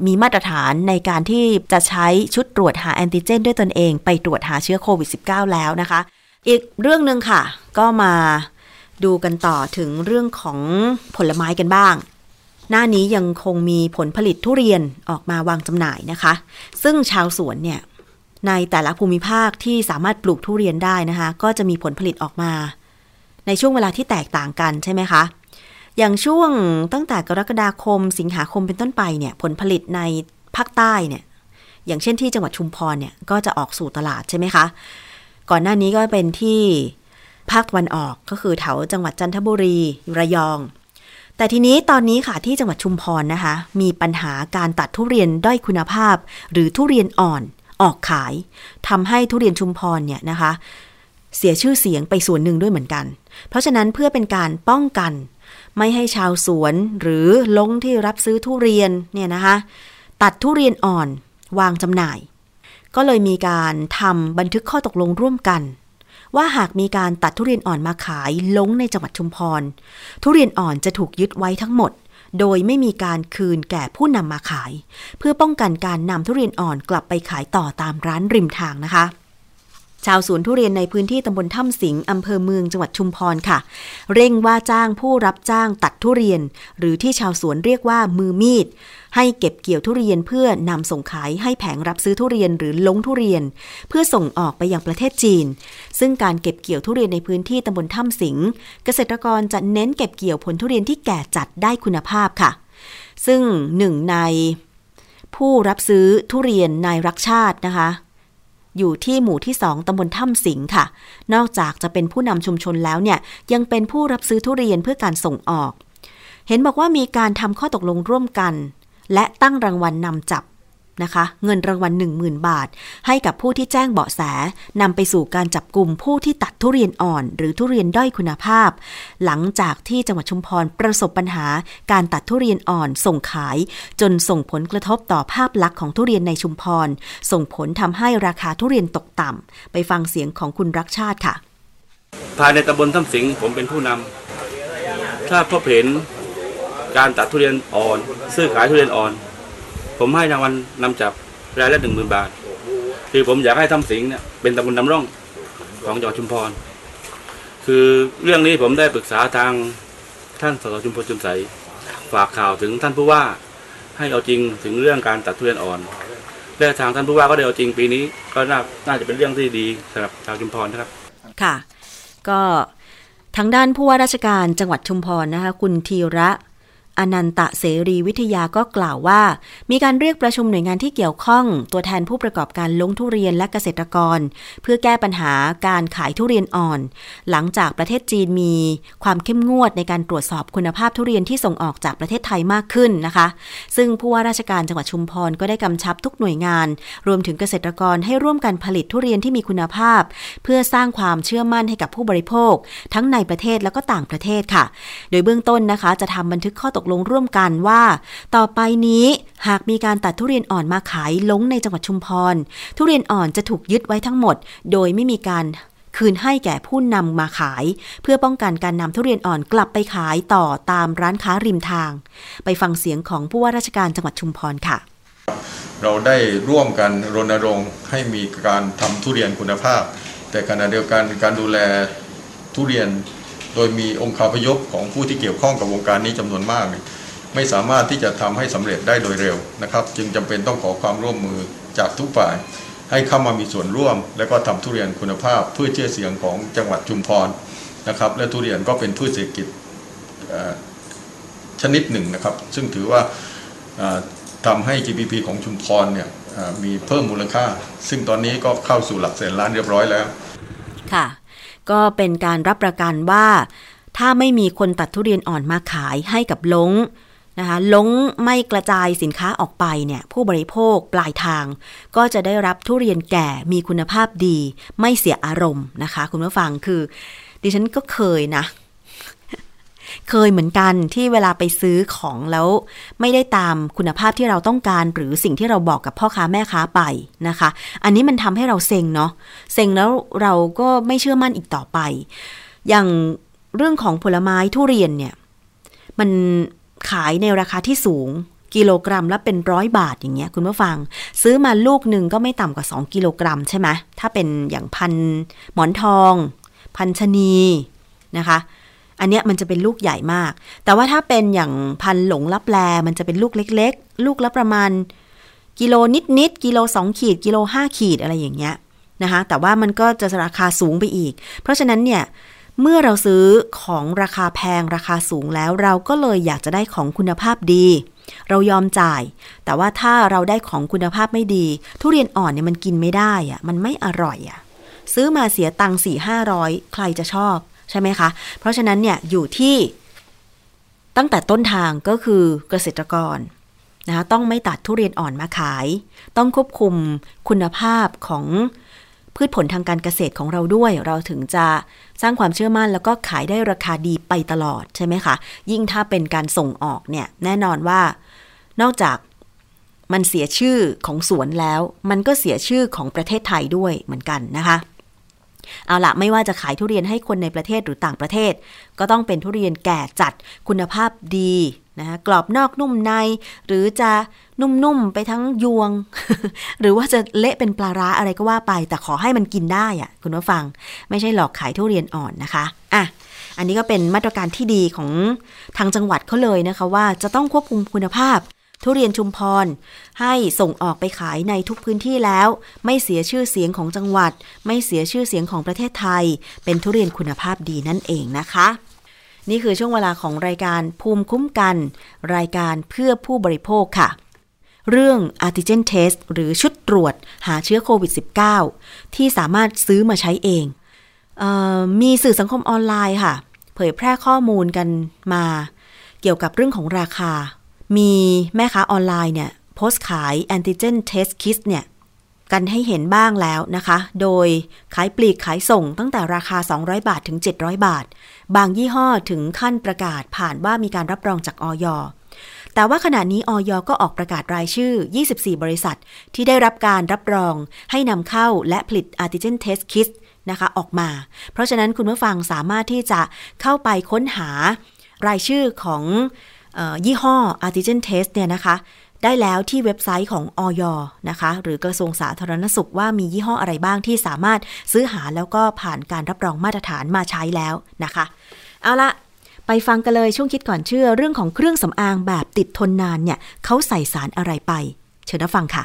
มีมาตรฐานในการที่จะใช้ชุดตรวจหาแอนติเจน ด้วยตนเอง ไปตรวจหาเชื้อโควิด -19 แล้วนะคะ อีกเรื่องหนึ่งค่ะ ก็มาดูกันต่อถึงเรื่องของผลไม้กันบ้าง หน้านี้ยังคงมีผลผลิตทุเรียนออกมาวางจำหน่ายนะคะ ซึ่งชาวสวนเนี่ยในแต่ละภูมิภาคที่สามารถปลูกทุเรียนได้นะคะ ก็จะมีผลผลิตออกมา ในช่วงเวลาที่แตกต่างกันใช่ไหมคะ อย่างช่วงตั้งแต่กรกฎาคม สิงหาคมเป็นต้นไปเนี่ยผลผลิตในภาคใต้เนี่ยอย่างเช่นที่จังหวัดชุมพรเนี่ยก็จะออกสู่ตลาดใช่ไหมคะ ก่อนหน้านี้ก็เป็นที่ภาคตะวันออกก็คือแถวจังหวัดจันทบุรีระยอง แต่ทีนี้ตอนนี้ค่ะที่จังหวัดชุมพรนะคะ มีปัญหาการตัดทุเรียนด้อยคุณภาพ หรือทุเรียนอ่อนออกขายทำให้ทุเรียนชุมพรเนี่ยนะคะ เสียชื่อเสียงไปส่วนหนึ่งด้วยเหมือนกัน เพราะฉะนั้นเพื่อเป็นการป้องกัน ไม่ให้ชาวสวนหรือลงที่รับซื้อทุเรียนเนี่ยนะคะ ตัดทุเรียนอ่อนวางจำหน่าย ก็เลยมีการทำบันทึกข้อตกลงร่วมกัน ว่าหากมีการตัดทุเรียนอ่อนมาขายล้งในจังหวัดชุมพร ทุเรียนอ่อนจะถูกยึดไว้ทั้งหมด โดยไม่มีการคืนแก่ผู้นำมาขาย เพื่อป้องกันการนำทุเรียนอ่อนกลับไปขายต่อตามร้านริมทางนะคะ ชาวสวนทุเรียนในพื้นที่ตำบลถ้ำสิงห์อำเภอเมืองจังหวัดชุมพรค่ะ เร่งว่าจ้างผู้รับจ้างตัดทุเรียน หรือที่ชาวสวนเรียกว่ามือมีด ให้เก็บเกี่ยวทุเรียนเพื่อนำส่งขายให้แผงรับซื้อทุเรียนหรือลงทุเรียน เพื่อส่งออกไปยังประเทศจีน ซึ่งการเก็บเกี่ยวทุเรียนในพื้นที่ตำบลถ้ำสิงห์เกษตรกรจะเน้นเก็บเกี่ยวผลทุเรียนที่แก่จัดได้คุณภาพค่ะ ซึ่งหนึ่งในผู้รับซื้อทุเรียนนายรักชาตินะคะ อยู่ที่หมู่ที่ 2ตำบลถ้ำสิงค่ะ นอกจากจะเป็นผู้นำชุมชนแล้วเนี่ย ยังเป็นผู้รับซื้อทุเรียนเพื่อการส่งออก เห็นบอกว่ามีการทำข้อตกลงร่วมกัน และตั้งรางวัลนนำจับ นะคะ เงินรางวัล 10,000 บาท ให้กับผู้ที่แจ้งเบาะแสนำไปสู่การจับกลุ่มผู้ที่ตัดทุเรียนอ่อน หรือทุเรียนด้อยคุณภาพ หลังจากที่จังหวัดชุมพรประสบปัญหาการตัดทุเรียนอ่อนส่งขาย จนส่งผลกระทบต่อภาพลักษณ์ของทุเรียนในชุมพร ส่งผลทำให้ราคาทุเรียนตกต่ำไปฟังเสียงของคุณรักชาติค่ะ ภายในตำบลถ้ำสิงห์ผมเป็นผู้นำถ้าพบเห็นการตัดทุเรียนอ่อน ซื้อขายทุเรียนอ่อน ผมให้รางวัลนำจับรายละหนึ่งหมื่นบาท คือผมอยากให้ถ้ำสิงห์เนี่ยเป็นตำบลนำร่องของจังหวัดชุมพร คือเรื่องนี้ผมได้ปรึกษาทางท่านสสชุมพลจุมใส ฝากข่าวถึงท่านผู้ว่าให้เอาจริงถึงเรื่องการตัดทุเรียนอ่อน และทางท่านผู้ว่าก็ได้เอาจริงปีนี้ ก็น่าน่าจะเป็นเรื่องที่ดีสำหรับชาวชุมพรนะครับ ค่ะ ก็ทางด้านผู้ว่าราชการจังหวัดชุมพรนะคะคุณธีระ อนันตะเสรีวิทยาก็กล่าวว่า มีการเรียกประชุมหน่วยงานที่เกี่ยวข้อง ตัวแทนผู้ประกอบการลงทุเรียนและเกษตรกร เพื่อแก้ปัญหาการขายทุเรียนอ่อน หลังจากประเทศจีนมีความเข้มงวดในการตรวจสอบคุณภาพทุเรียนที่ส่งออกจากประเทศไทยมากขึ้นนะคะ ซึ่งผู้ว่าราชการจังหวัดชุมพรก็ได้กำชับทุกหน่วยงาน รวมถึงเกษตรกรให้ร่วมกันผลิตทุเรียนที่มีคุณภาพ เพื่อสร้างความเชื่อมั่นให้กับผู้บริโภค ทั้งในประเทศและก็ต่างประเทศค่ะ โดยเบื้องต้นนะคะ จะทำบันทึกข้อตกลงร่วมกันว่า ต่อไปนี้หากมีการตัดทุเรียนอ่อนมาขายลงในจังหวัดชุมพร ทุเรียนอ่อนจะถูกยึดไว้ทั้งหมด โดยไม่มีการคืนให้แก่ผู้นำมาขาย เพื่อป้องกันการนำทุเรียนอ่อนกลับไปขายต่อตามร้านค้าริมทาง ไปฟังเสียงของผู้ว่าราชการจังหวัดชุมพรค่ะ เราได้ร่วมกันรณรงค์ให้มีการทำทุเรียนคุณภาพ แต่ขณะเดียวกันการดูแลทุเรียน โดยมีองค์คาพยพของผู้ที่เกี่ยวข้องกับวงการนี้จำนวนมากเนี่ยไม่สามารถที่จะทำให้สำเร็จได้โดยเร็วนะครับ จึงจำเป็นต้องขอความร่วมมือจากทุกฝ่าย ให้เข้ามามีส่วนร่วม และก็ทำทุเรียนคุณภาพเพื่อเชื่อเสียงของจังหวัดชุมพรนะครับ และทุเรียนก็เป็นพืชเศรษฐกิจชนิดหนึ่งนะครับ ซึ่งถือว่าเอ่อทำให้ GDP ของชุมพรเนี่ยมีเพิ่มมูลค่า ซึ่งตอนนี้ก็เข้าสู่หลักแสนล้านเรียบร้อยแล้ว ค่ะ ก็เป็นการรับประกันว่า ถ้าไม่มีคนตัดทุเรียนอ่อนมาขายให้กับลงนะคะลงไม่กระจายสินค้าออกไปเนี่ยผู้บริโภคปลายทาง ก็จะได้รับทุเรียนแก่มีคุณภาพดี ไม่เสียอารมณ์นะคะ คุณผู้ฟังคือ ดิฉันก็เคยนะ เคยเหมือนกันที่เวลาไปซื้อของแล้ว ไม่ได้ตามคุณภาพที่เราต้องการ หรือสิ่งที่เราบอกกับพ่อค้าแม่ค้าไปนะคะ อันนี้มันทำให้เราเซ็งเนาะเซ็งแล้วเราก็ไม่เชื่อมั่นอีกต่อไป อย่างเรื่องของผลไม้ทุเรียนเนี่ย มันขายในราคาที่สูงกิโลกรัมละเป็นร้อยบาทอย่างเงี้ยคุณผู้ฟัง ซื้อมาลูกหนึ่งก็ไม่ต่ำกว่า 2 กิโลกรัมใช่ไหมถ้าเป็นอย่างพันหมอนทอง พันชะนีนะคะ อันเนี้ยมันจะเป็นลูกใหญ่มาก แต่ว่าถ้าเป็นอย่างพันหลงลับแลมันจะเป็นลูกเล็ก ๆ ลูกละประมาณ กิโลนิดๆกิโลสองขีด กิโลห้าขีดอะไรอย่างเงี้ยนะคะ แต่ว่ามันก็จะราคาสูงไปอีก เพราะฉะนั้นเนี่ยเมื่อเราซื้อของราคาแพงราคาสูงแล้วเราก็เลยอยากจะได้ของคุณภาพดี เรายอมจ่าย แต่ว่าถ้าเราได้ของคุณภาพไม่ดี ทุเรียนอ่อนเนี่ยมันกินไม่ได้อะมันไม่อร่อยอะซื้อมาเสียตังค์สี่ห้าร้อยใครจะชอบ ใช่ไหมคะ เพราะฉะนั้นเนี่ยอยู่ที่ตั้งแต่ต้นทางก็คือเกษตรกรนะคะต้องไม่ตัดทุเรียนอ่อนมาขาย ต้องควบคุมคุณภาพของพืชผลทางการเกษตรของเราด้วย เราถึงจะสร้างความเชื่อมั่น แล้วก็ขายได้ราคาดีไปตลอดใช่ไหมคะ ยิ่งถ้าเป็นการส่งออกเนี่ยแน่นอนว่า นอกจากมันเสียชื่อของสวนแล้ว มันก็เสียชื่อของประเทศไทยด้วยเหมือนกันนะคะ เอาละไม่ว่าจะขายทุเรียนให้คนในประเทศหรือต่างประเทศ ก็ต้องเป็นทุเรียนแก่จัดคุณภาพดีนะคะกรอบนอกนุ่มใน หรือจะนุ่มๆไปทั้งยวง หรือว่าจะเละเป็นปลาร้าอะไรก็ว่าไป แต่ขอให้มันกินได้อะคุณผู้ฟัง ไม่ใช่หลอกขายทุเรียนอ่อนนะคะอะอันนี้ก็เป็นมาตรการที่ดีของทางจังหวัดเขาเลยนะคะว่าจะต้องควบคุมคุณภาพ ทุเรียนชุมพร ให้ส่งออกไปขายในทุกพื้นที่แล้ว ไม่เสียชื่อเสียงของจังหวัด ไม่เสียชื่อเสียงของประเทศไทย เป็นทุเรียนคุณภาพดีนั่นเองนะคะ นี่คือช่วงเวลาของรายการภูมิคุ้มกัน รายการเพื่อผู้บริโภคค่ะเรื่อง antigen test หรือชุดตรวจหาเชื้อโควิด -19 ที่สามารถซื้อมาใช้เองเออมีสื่อสังคมออนไลน์ค่ะ เผยแพร่ข้อมูลกันมา เกี่ยวกับเรื่องของราคา มีแม่ค้าออนไลน์เนี่ยโพสต์ขาย antigen test kit เนี่ยกันให้เห็นบ้างแล้วนะคะ โดยขายปลีกขายส่งตั้งแต่ราคา 200 บาทถึง 700 บาท บางยี่ห้อถึงขั้นประกาศผ่านว่ามีการรับรองจากออยแต่ว่าขณะนี้ออยก็ออกประกาศรายชื่อ 24 บริษัท ที่ได้รับการรับรองให้นำเข้าและผลิต antigen test kit นะคะออกมา เพราะฉะนั้นคุณผู้ฟังสามารถที่จะเข้าไปค้นหารายชื่อของ ยี่ห้อ antigen test เนี่ยนะคะ ได้แล้วที่เว็บไซต์ของออยนะคะ หรือกระทรวงสาธารณสุขว่ามียี่ห้ออะไรบ้างที่สามารถซื้อหาแล้วก็ผ่านการรับรองมาตรฐานมาใช้แล้วนะคะ เอาละไปฟังกันเลยช่วงคิดก่อนเชื่อเรื่องของเครื่องสำอางแบบติดทนนานเนี่ยเขาใส่สารอะไรไป เชิญรับฟังค่ะ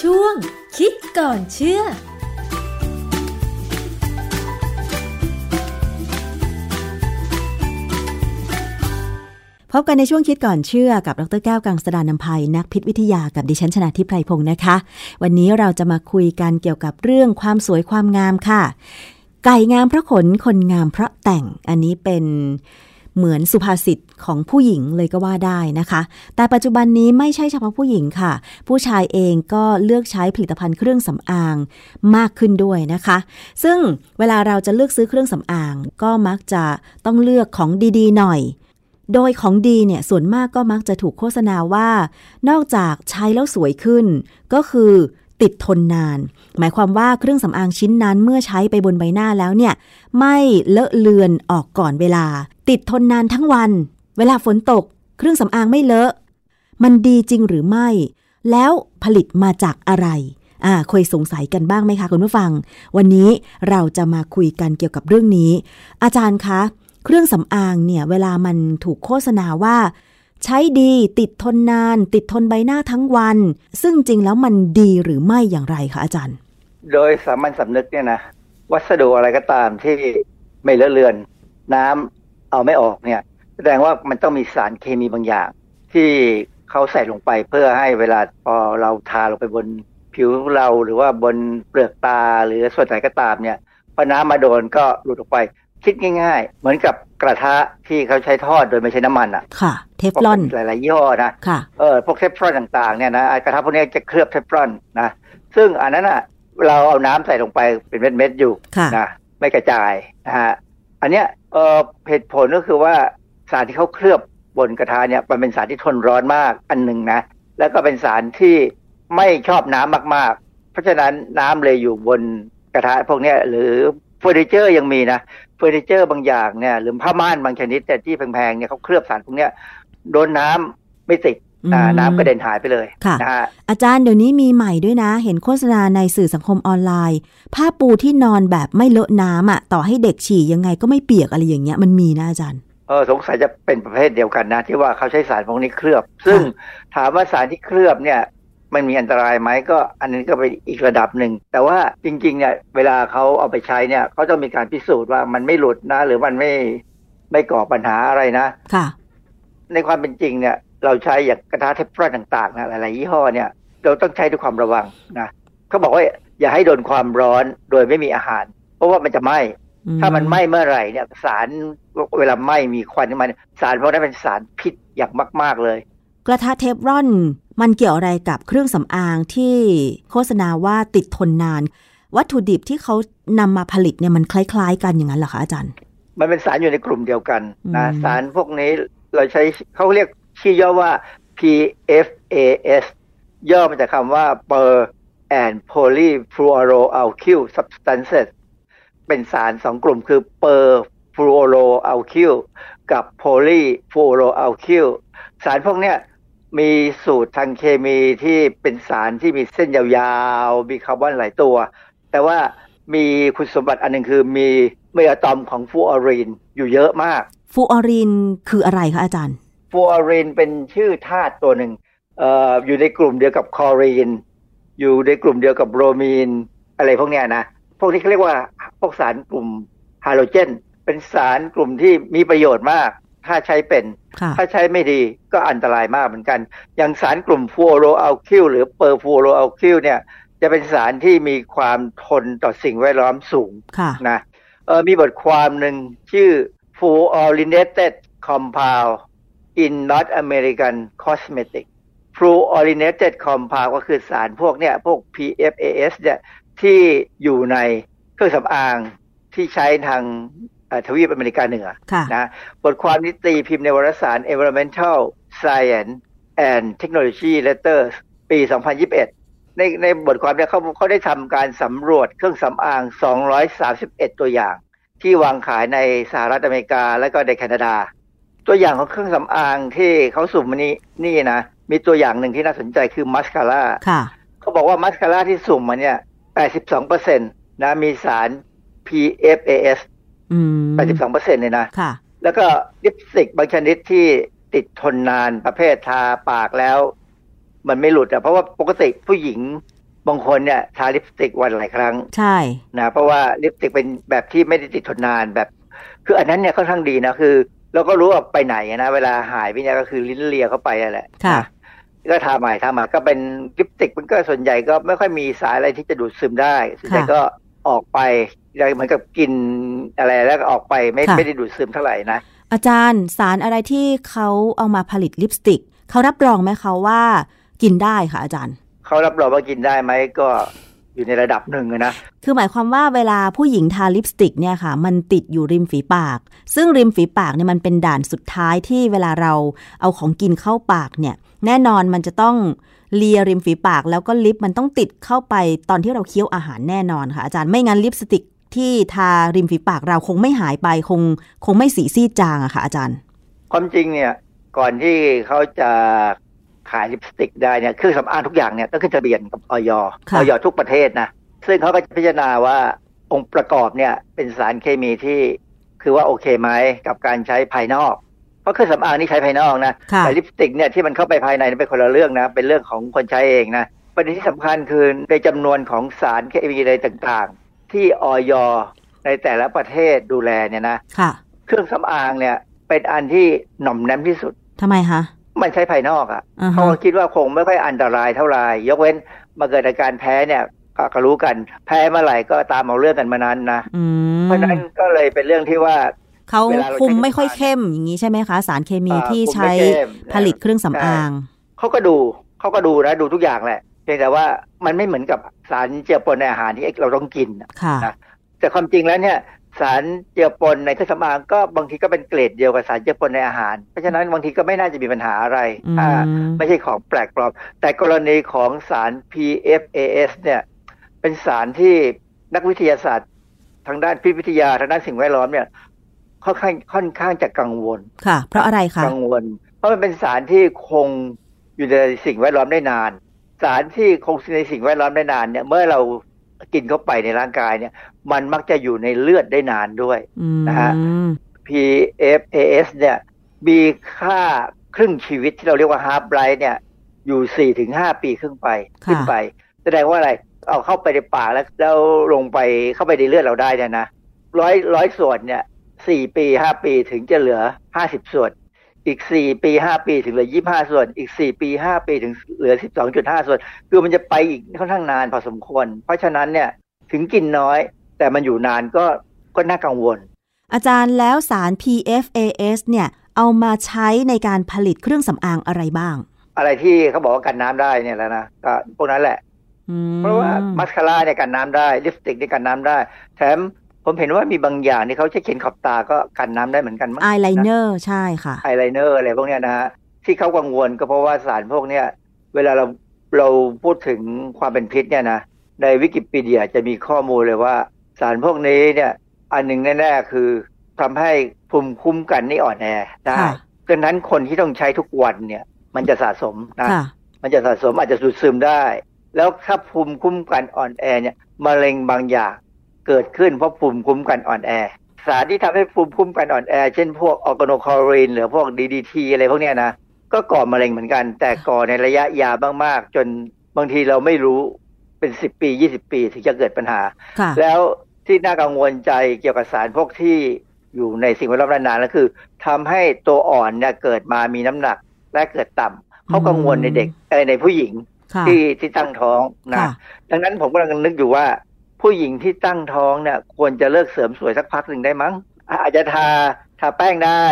ช่วงคิดก่อนเชื่อ พบกันในช่วงคิดก่อนเชื่อกับดรแก้วกังสดานนภัยนักพิษวิทยากับดิฉันชนะทิพไพรพงศ์นะคะ วันนี้เราจะมาคุยกันเกี่ยวกับเรื่องความสวยความงามค่ะ ไก่งามเพราะขนคนงามเพราะแต่งอันนี้เป็นเหมือนสุภาษิตของผู้หญิงเลยก็ว่าได้นะคะ แต่ปัจจุบันนี้ไม่ใช่เฉพาะผู้หญิงค่ะ ผู้ชายเองก็เลือกใช้ผลิตภัณฑ์เครื่องสำอางมากขึ้นด้วยนะคะ ซึ่งเวลาเราจะเลือกซื้อเครื่องสำอาง ก็มักจะต้องเลือกของดีๆ หน่อย โดยของดีเนี่ยส่วนมากก็มักจะถูกโฆษณาว่า นอกจากใช้แล้วสวยขึ้น ก็คือติดทนนาน หมายความว่าเครื่องสำอางชิ้นนั้นเมื่อใช้ไปบนใบหน้าแล้วเนี่ย ไม่เลอะเลือนออกก่อนเวลา ติดทนนานทั้งวัน เวลาฝนตก เครื่องสำอางไม่เลอะ มันดีจริงหรือไม่ แล้วผลิตมาจากอะไรอ่าเคยสงสัยกันบ้างไหมคะคุณผู้ฟัง วันนี้เราจะมาคุยกันเกี่ยวกับเรื่องนี้ อาจารย์คะ เครื่องสำอางเนี่ยเวลามันถูกโฆษณาว่า ใช้ดีติดทนนาน ติดทนใบหน้าทั้งวัน ซึ่งจริงแล้วมันดีหรือไม่อย่างไรคะอาจารย์ โดยสามัญสำนึกเนี่ยนะวัสดุอะไรก็ตามที่ไม่เลอะเลือน น้ำเอาไม่ออกเนี่ย แสดงว่ามันต้องมีสารเคมีบางอย่าง ที่เขาใส่ลงไปเพื่อให้เวลาพอเราทาลงไปบนผิวเราหรือว่าบนเปลือกตาหรือส่วนไหนก็ตามเนี่ยพอน้ำมาโดนก็หลุดออกไป คิดง่าย ๆ เหมือนกับกระทะที่เขาใช้ทอดโดยไม่ใช้น้ำมันอะ ค่ะ เทฟลอน หลายๆยี่ห้อนะ ค่ะ เออ พวกเทฟลอนต่างๆเนี่ยนะไอ้กระทะพวกนี้จะเคลือบเทฟลอนนะ ซึ่งอันนั้นอะเราเอาน้ำใส่ลงไปเป็นเม็ดๆอยู่ค่ะนะไม่กระจายนะฮะอันเนี้ยเออเหตุผลก็คือว่าสารที่เขาเคลือบบนกระทะเนี่ยมันเป็นสารที่ทนร้อนมากอันหนึ่งนะ แล้วก็เป็นสารที่ไม่ชอบน้ำมากๆ เพราะฉะนั้นน้ำเลยอยู่บนกระทะพวกเนี้ยหรือ เฟอร์นิเจอร์ยังมีนะเฟอร์นิเจอร์บางอย่างเนี่ยหรือผ้าม่านบางชนิดแต่ที่แพงๆเนี่ยเขาเคลือบสารพวกเนี้ยโดนน้ำไม่ติดอ่าอืมน้ำกระเด็นหายไปเลยค่ะนะฮะอาจารย์เดี๋ยวนี้มีใหม่ด้วยนะ เห็นโฆษณาในสื่อสังคมออนไลน์ ผ้าปูที่นอนแบบไม่เลอะน้ำอะต่อให้เด็กฉี่ยังไงก็ไม่เปียกอะไรอย่างเงี้ยมันมีนะอาจารย์เออสงสัยจะเป็นประเภทเดียวกันนะ ที่ว่าเขาใช้สารพวกนี้เคลือบ ซึ่งถามว่าสารที่เคลือบเนี่ย มันมีอันตรายไหมก็อันนี้ก็เป็นอีกระดับหนึ่ง แต่ว่าจริงๆเนี่ยเวลาเขาเอาไปใช้เนี่ยเขาต้องมีการพิสูจน์ว่ามันไม่หลุดนะ หรือมันไม่ไม่ก่อปัญหาอะไรนะค่ะ ในความเป็นจริงเนี่ย เราใช้อย่างกระทะเทฟลอนต่างๆนะหลายๆยี่ห้อเนี่ย เราต้องใช้ด้วยความระวังนะเขาบอกว่าอย่าให้โดนความร้อนโดยไม่มีอาหาร เพราะว่ามันจะไหม้ถ้ามันไหม้เมื่อไหร่เนี่ย สารเวลาไหม้มีควันขึ้นมาเนี่ยสารพวกนั้นเป็นสารพิษอย่างมาก ๆเลย กระทะเทฟรอน มันเกี่ยวอะไรกับเครื่องสำอางที่โฆษณาว่าติดทนนาน วัตถุดิบที่เขานำมาผลิตเนี่ยมันคล้าย ๆ กันอย่างนั้นเหรอคะอาจารย์ มันเป็นสารอยู่ในกลุ่มเดียวกันนะอืมสารพวกนี้เราใช้เขาเรียกชื่อย่อว่า PFAS ย่อมาจากคำว่า per and polyfluoroalkyl substances เป็นสารสองกลุ่มคือ per fluoroalkyl กับ polyfluoroalkyl สารพวกเนี้ย มีสูตรทางเคมีที่เป็นสารที่มีเส้นยาวๆ มีคาร์บอนหลายตัว แต่ว่ามีคุณสมบัติอันหนึ่งคือมีเมอะตอมของฟลูออรีนอยู่เยอะมาก ฟลูออรีนคืออะไรคะอาจารย์ฟลูออรีนเป็นชื่อธาตุตัวหนึ่งเอ่ออยู่ในกลุ่มเดียวกับคลอรีน อยู่ในกลุ่มเดียวกับโบรมีน อะไรพวกเนี้ยนะ พวกนี้เขาเรียกว่าพวกสารกลุ่มฮาโลเจน เป็นสารกลุ่มที่มีประโยชน์มาก ถ้าใช้เป็นค่ะถ้าใช้ไม่ดีก็อันตรายมากเหมือนกัน อย่างสารกลุ่มฟลูออโรอัลคิลหรือเปอร์ฟลูออโรอัลคิลเนี่ย จะเป็นสารที่มีความทนต่อสิ่งแวดล้อมสูงค่ะนะเออมีบทความหนึ่งชื่อ fluorinated compound in North American cosmetic fluorinated compound ก็คือสารพวกเนี่ยพวก PFAS เนี่ยที่อยู่ในเครื่องสำอางที่ใช้ทางเอ่อ ทวีปอเมริกาเหนือค่ะนะบทความนี้ตีพิมพ์ในวารสาร Environmental Science and Technology Letters ปี 2021 ในในบทความเนี่ยเขาเขาได้ทำการสำรวจเครื่องสำอาง 231 ตัวอย่าง ที่วางขายในสหรัฐอเมริกาและก็ในแคนาดา ตัวอย่างของเครื่องสำอางที่เขาสุ่มมานี่นี่นะ มีตัวอย่างหนึ่งที่น่าสนใจคือมัสคาร่าค่ะเขาบอกว่ามัสคาร่าที่สุ่มมาเนี่ย 82%นะมีสาร PFAS อืม82%เลยนะค่ะ แล้วก็ลิปสติกบางชนิดที่ติดทนนานประเภททาปากแล้ว มันไม่หลุดอะเพราะว่าปกติผู้หญิงบางคนเนี่ยทาลิปสติกวันหลายครั้ง ใช่นะเพราะว่าลิปสติกเป็นแบบที่ไม่ได้ติดทนนานแบบ คืออันนั้นเนี่ยค่อนข้างดีนะคือเราก็รู้ว่าไปไหนนะเวลาหายไปเนี่ยก็คือลิ้นเลียเข้าไปนั่นแหละค่ะนะก็ทาใหม่ทาใหม่ก็เป็นลิปสติกมันก็ส่วนใหญ่ก็ไม่ค่อยมีสารอะไรที่จะดูดซึมได้ส่วนใหญ่ก็ออกไปเหมือนกับกิน อะไรแล้วก็ออกไปไม่ค่ะไม่ได้ดูดซึมเท่าไหร่นะ อาจารย์สารอะไรที่เขาเอามาผลิตลิปสติกเขารับรองไหมคะว่ากินได้ค่ะอาจารย์เขารับรองว่ากินได้ไหมก็อยู่ในระดับหนึ่งอะนะ คือหมายความว่าเวลาผู้หญิงทาลิปสติกเนี่ยค่ะ มันติดอยู่ริมฝีปาก ซึ่งริมฝีปากเนี่ยมันเป็นด่านสุดท้ายที่เวลาเราเอาของกินเข้าปากเนี่ย แน่นอนมันจะต้องเลียริมฝีปากแล้วก็ลิปมันต้องติดเข้าไปตอนที่เราเคี้ยวอาหารแน่นอนค่ะอาจารย์ไม่งั้นลิปสติก ที่ทาริมฝีปากเราคงไม่หายไปคงคงไม่สีซีดจางอะค่ะอาจารย์ความจริงเนี่ยก่อนที่เขาจะขายลิปสติกได้เนี่ยเครื่องสำอางทุกอย่างเนี่ยต้องขึ้นทะเบียนกับออยค่ะออยทุกประเทศนะซึ่งเขาก็จะพิจารณาว่าองค์ประกอบเนี่ยเป็นสารเคมีที่คือว่าโอเคไหมกับการใช้ภายนอก เพราะเครื่องสำอางนี่ใช้ภายนอกนะค่ะแต่ลิปสติกเนี่ยที่มันเข้าไปภายในนี่เป็นคนละเรื่องนะเป็นเรื่องของคนใช้เองนะประเด็นที่สำคัญคือในจำนวนของสารเคมีอะไรต่างๆ ที่ออยในแต่ละประเทศดูแลเนี่ยนะค่ะ เครื่องสำอางเนี่ยเป็นอันที่หน่อมแนมที่สุดทำไมคะมันใช้ภายนอกอะอ่าฮะเขาก็คิดว่าคงไม่ค่อยอันตรายเท่าไหร่ยกเว้นมาเกิดอาการแพ้เนี่ยก็ก็รู้กันแพ้เมื่อไหร่ก็ตามเอาเรื่องกันมานานนะอืมเพราะฉะนั้นก็เลยเป็นเรื่องที่ว่าเขาเวลาเราใช้คุมไม่ค่อยเข้มอย่างนี้ใช่ไหมคะ สารเคมีอ่าที่คุมไม่ใช้เข้มผลิตเครื่องสำอางเขาก็ดูเขาก็ดูนะดูทุกอย่างแหละเพียงแต่ว่ามันไม่เหมือนกับ สารเจือปนในอาหารที่เราต้องกินอะค่ะนะแต่ความจริงแล้วเนี่ยสารเจือปนในเครื่องสำอางก็บางทีก็เป็นเกรดเดียวกับสารเจือปนในอาหาร เพราะฉะนั้นบางทีก็ไม่น่าจะมีปัญหาอะไรอืมถ้าไม่ใช่ของแปลกปลอม แต่กรณีของสาร PFAS เนี่ยเป็นสารที่นักวิทยาศาสตร์ ทางด้านพิษวิทยาทางด้านสิ่งแวดล้อมเนี่ยค่อนข้างค่อนข้างจะกังวลค่ะ เพราะอะไรคะกังวล เพราะมันเป็นสารที่คงอยู่ในสิ่งแวดล้อมได้นาน สารที่คงในสิ่งแวดล้อมได้นานเนี่ย เมื่อเรากินเข้าไปในร่างกายเนี่ย มันมักจะอยู่ในเลือดได้นานด้วยอืมนะฮะ PFAS เนี่ยมีค่าครึ่งชีวิตที่เราเรียกว่า half life เนี่ย อยู่สี่ถึงห้าปีขึ้นไปค่ะขึ้นไป แสดงว่าอะไรเอาเข้าไปในปากแล้วแล้วลงไปเข้าไปในเลือดเราได้เนี่ยนะร้อยร้อยส่วนเนี่ยสี่ปีห้าปีถึงจะเหลือห้าสิบส่วน อีกสี่ปีห้าปีถึงเหลือยี่ห้าส่วน อีกสี่ปีห้าปีถึงเหลือสิบสองจุดห้าส่วน คือมันจะไปอีกค่อนข้างนานพอสมควร เพราะฉะนั้นเนี่ยถึงกินน้อย แต่มันอยู่นานก็ก็น่ากังวล อาจารย์แล้วสาร PFAS เนี่ยเอามาใช้ในการผลิตเครื่องสำอางอะไรบ้าง อะไรที่เขาบอกว่ากันน้ำได้เนี่ยแล้วนะก็พวกนั้นแหละอืมเพราะว่ามัสคาร่าเนี่ยกันน้ำได้ลิปสติกเนี่ยกันน้ำได้ แถม ผมเห็นว่ามีบางอย่างที่เขาใช้เขียนขอบตาก็กันน้ำได้เหมือนกันมั้งอายไลเนอร์อร์ใช่ค่ะไอายไลเนอร์อะไรพวกเนี้ยนะฮะที่เขากังวลก็เพราะว่าสารพวกเนี้ยเวลาเราเราพูดถึงความเป็นพิษเนี่ยนะในวิกิพีเดียจะมีข้อมูลเลยว่าสารพวกนี้เนี่ย อันหนึ่งแน่ๆคือทำให้ภูมิคุ้มกันนี่อ่อนแอได้ค่ะดังนั้นคนที่ต้องใช้ทุกวันเนี่ย มันจะสะสมนะค่ะมันจะสะสมอาจจะสูดซึมได้ แล้วถ้าภูมิคุ้มกันอ่อนแอเนี่ยมะเร็งบางอย่าง เกิดขึ้นเพราะภูมิคุ้มกันอ่อนแอ สารที่ทำให้ภูมิคุ้มกันอ่อนแอ เช่นพวกออร์แกโนคลอรีนหรือพวกดีดีทีอะไรพวกเนี้ยนะ ก็ก่อมะเร็งเหมือนกัน แต่ก่อในระยะยาวมากๆ จนบางทีเราไม่รู้เป็นสิบปียี่สิบปีถึงจะเกิดปัญหาค่ะแล้วที่น่ากังวลใจเกี่ยวกับสารพวกที่อยู่ในสิ่งแวดล้อมนานๆก็คือทำให้ตัวอ่อนเนี่ยเกิดมามีน้ำหนักและเกิดต่ำเขากังวลในเด็กเอ่อในผู้หญิงค่ะที่ที่ตั้งท้องนะค่ะดังนั้นผมกำลังนึกอยู่ว่า ผู้หญิงที่ตั้งท้องเนี่ยควรจะเลิกเสริมสวยสักพักหนึ่งได้มั้งอะอาจจะทาทาแป้งได้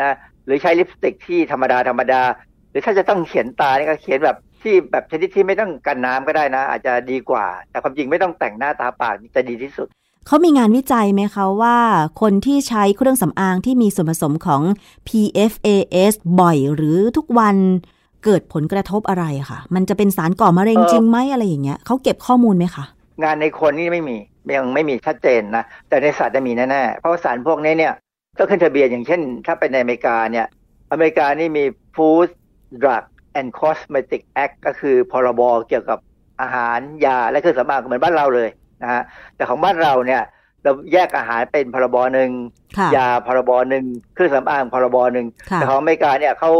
นะหรือใช้ลิปสติกที่ธรรมดาธรรมดา หรือถ้าจะต้องเขียนตานี่ก็เขียนแบบที่แบบชนิดที่ไม่ต้องกันน้ำก็ได้นะ อาจจะดีกว่า แต่ความจริงไม่ต้องแต่งหน้าตาปากจะดีที่สุดเขามีงานวิจัยไหมคะว่า คนที่ใช้เครื่องสำอางที่มีส่วนผสมของ PFAS บ่อยหรือทุกวันเกิดผลกระทบอะไรค่ะ มันจะเป็นสารก่อมะเร็งเอ่อจริงไหมอะไรอย่างเงี้ยเขาเก็บข้อมูลไหมคะ งานในคนนี่ไม่มียังไม่มีชัดเจนนะแต่ในสัตว์จะมีแน่ๆเพราะว่าสารพวกนี้เนี่ยก็ขึ้นทะเบียนอย่างเช่น ถ้าเป็นในอเมริกาเนี่ยอเมริกานี่มี Food Drug and Cosmetic Act ก็คือพรบเกี่ยวกับอาหารยาและเครื่องสำอางเหมือนบ้านเราเลยนะฮะแต่ของบ้านเราเนี่ยเราแยกอาหารเป็นพรบหนึ่งค่ะยาพรบหนึ่งเครื่องสำอางพรบหนึ่งค่ะแต่ของอเมริกาเนี่ยเขา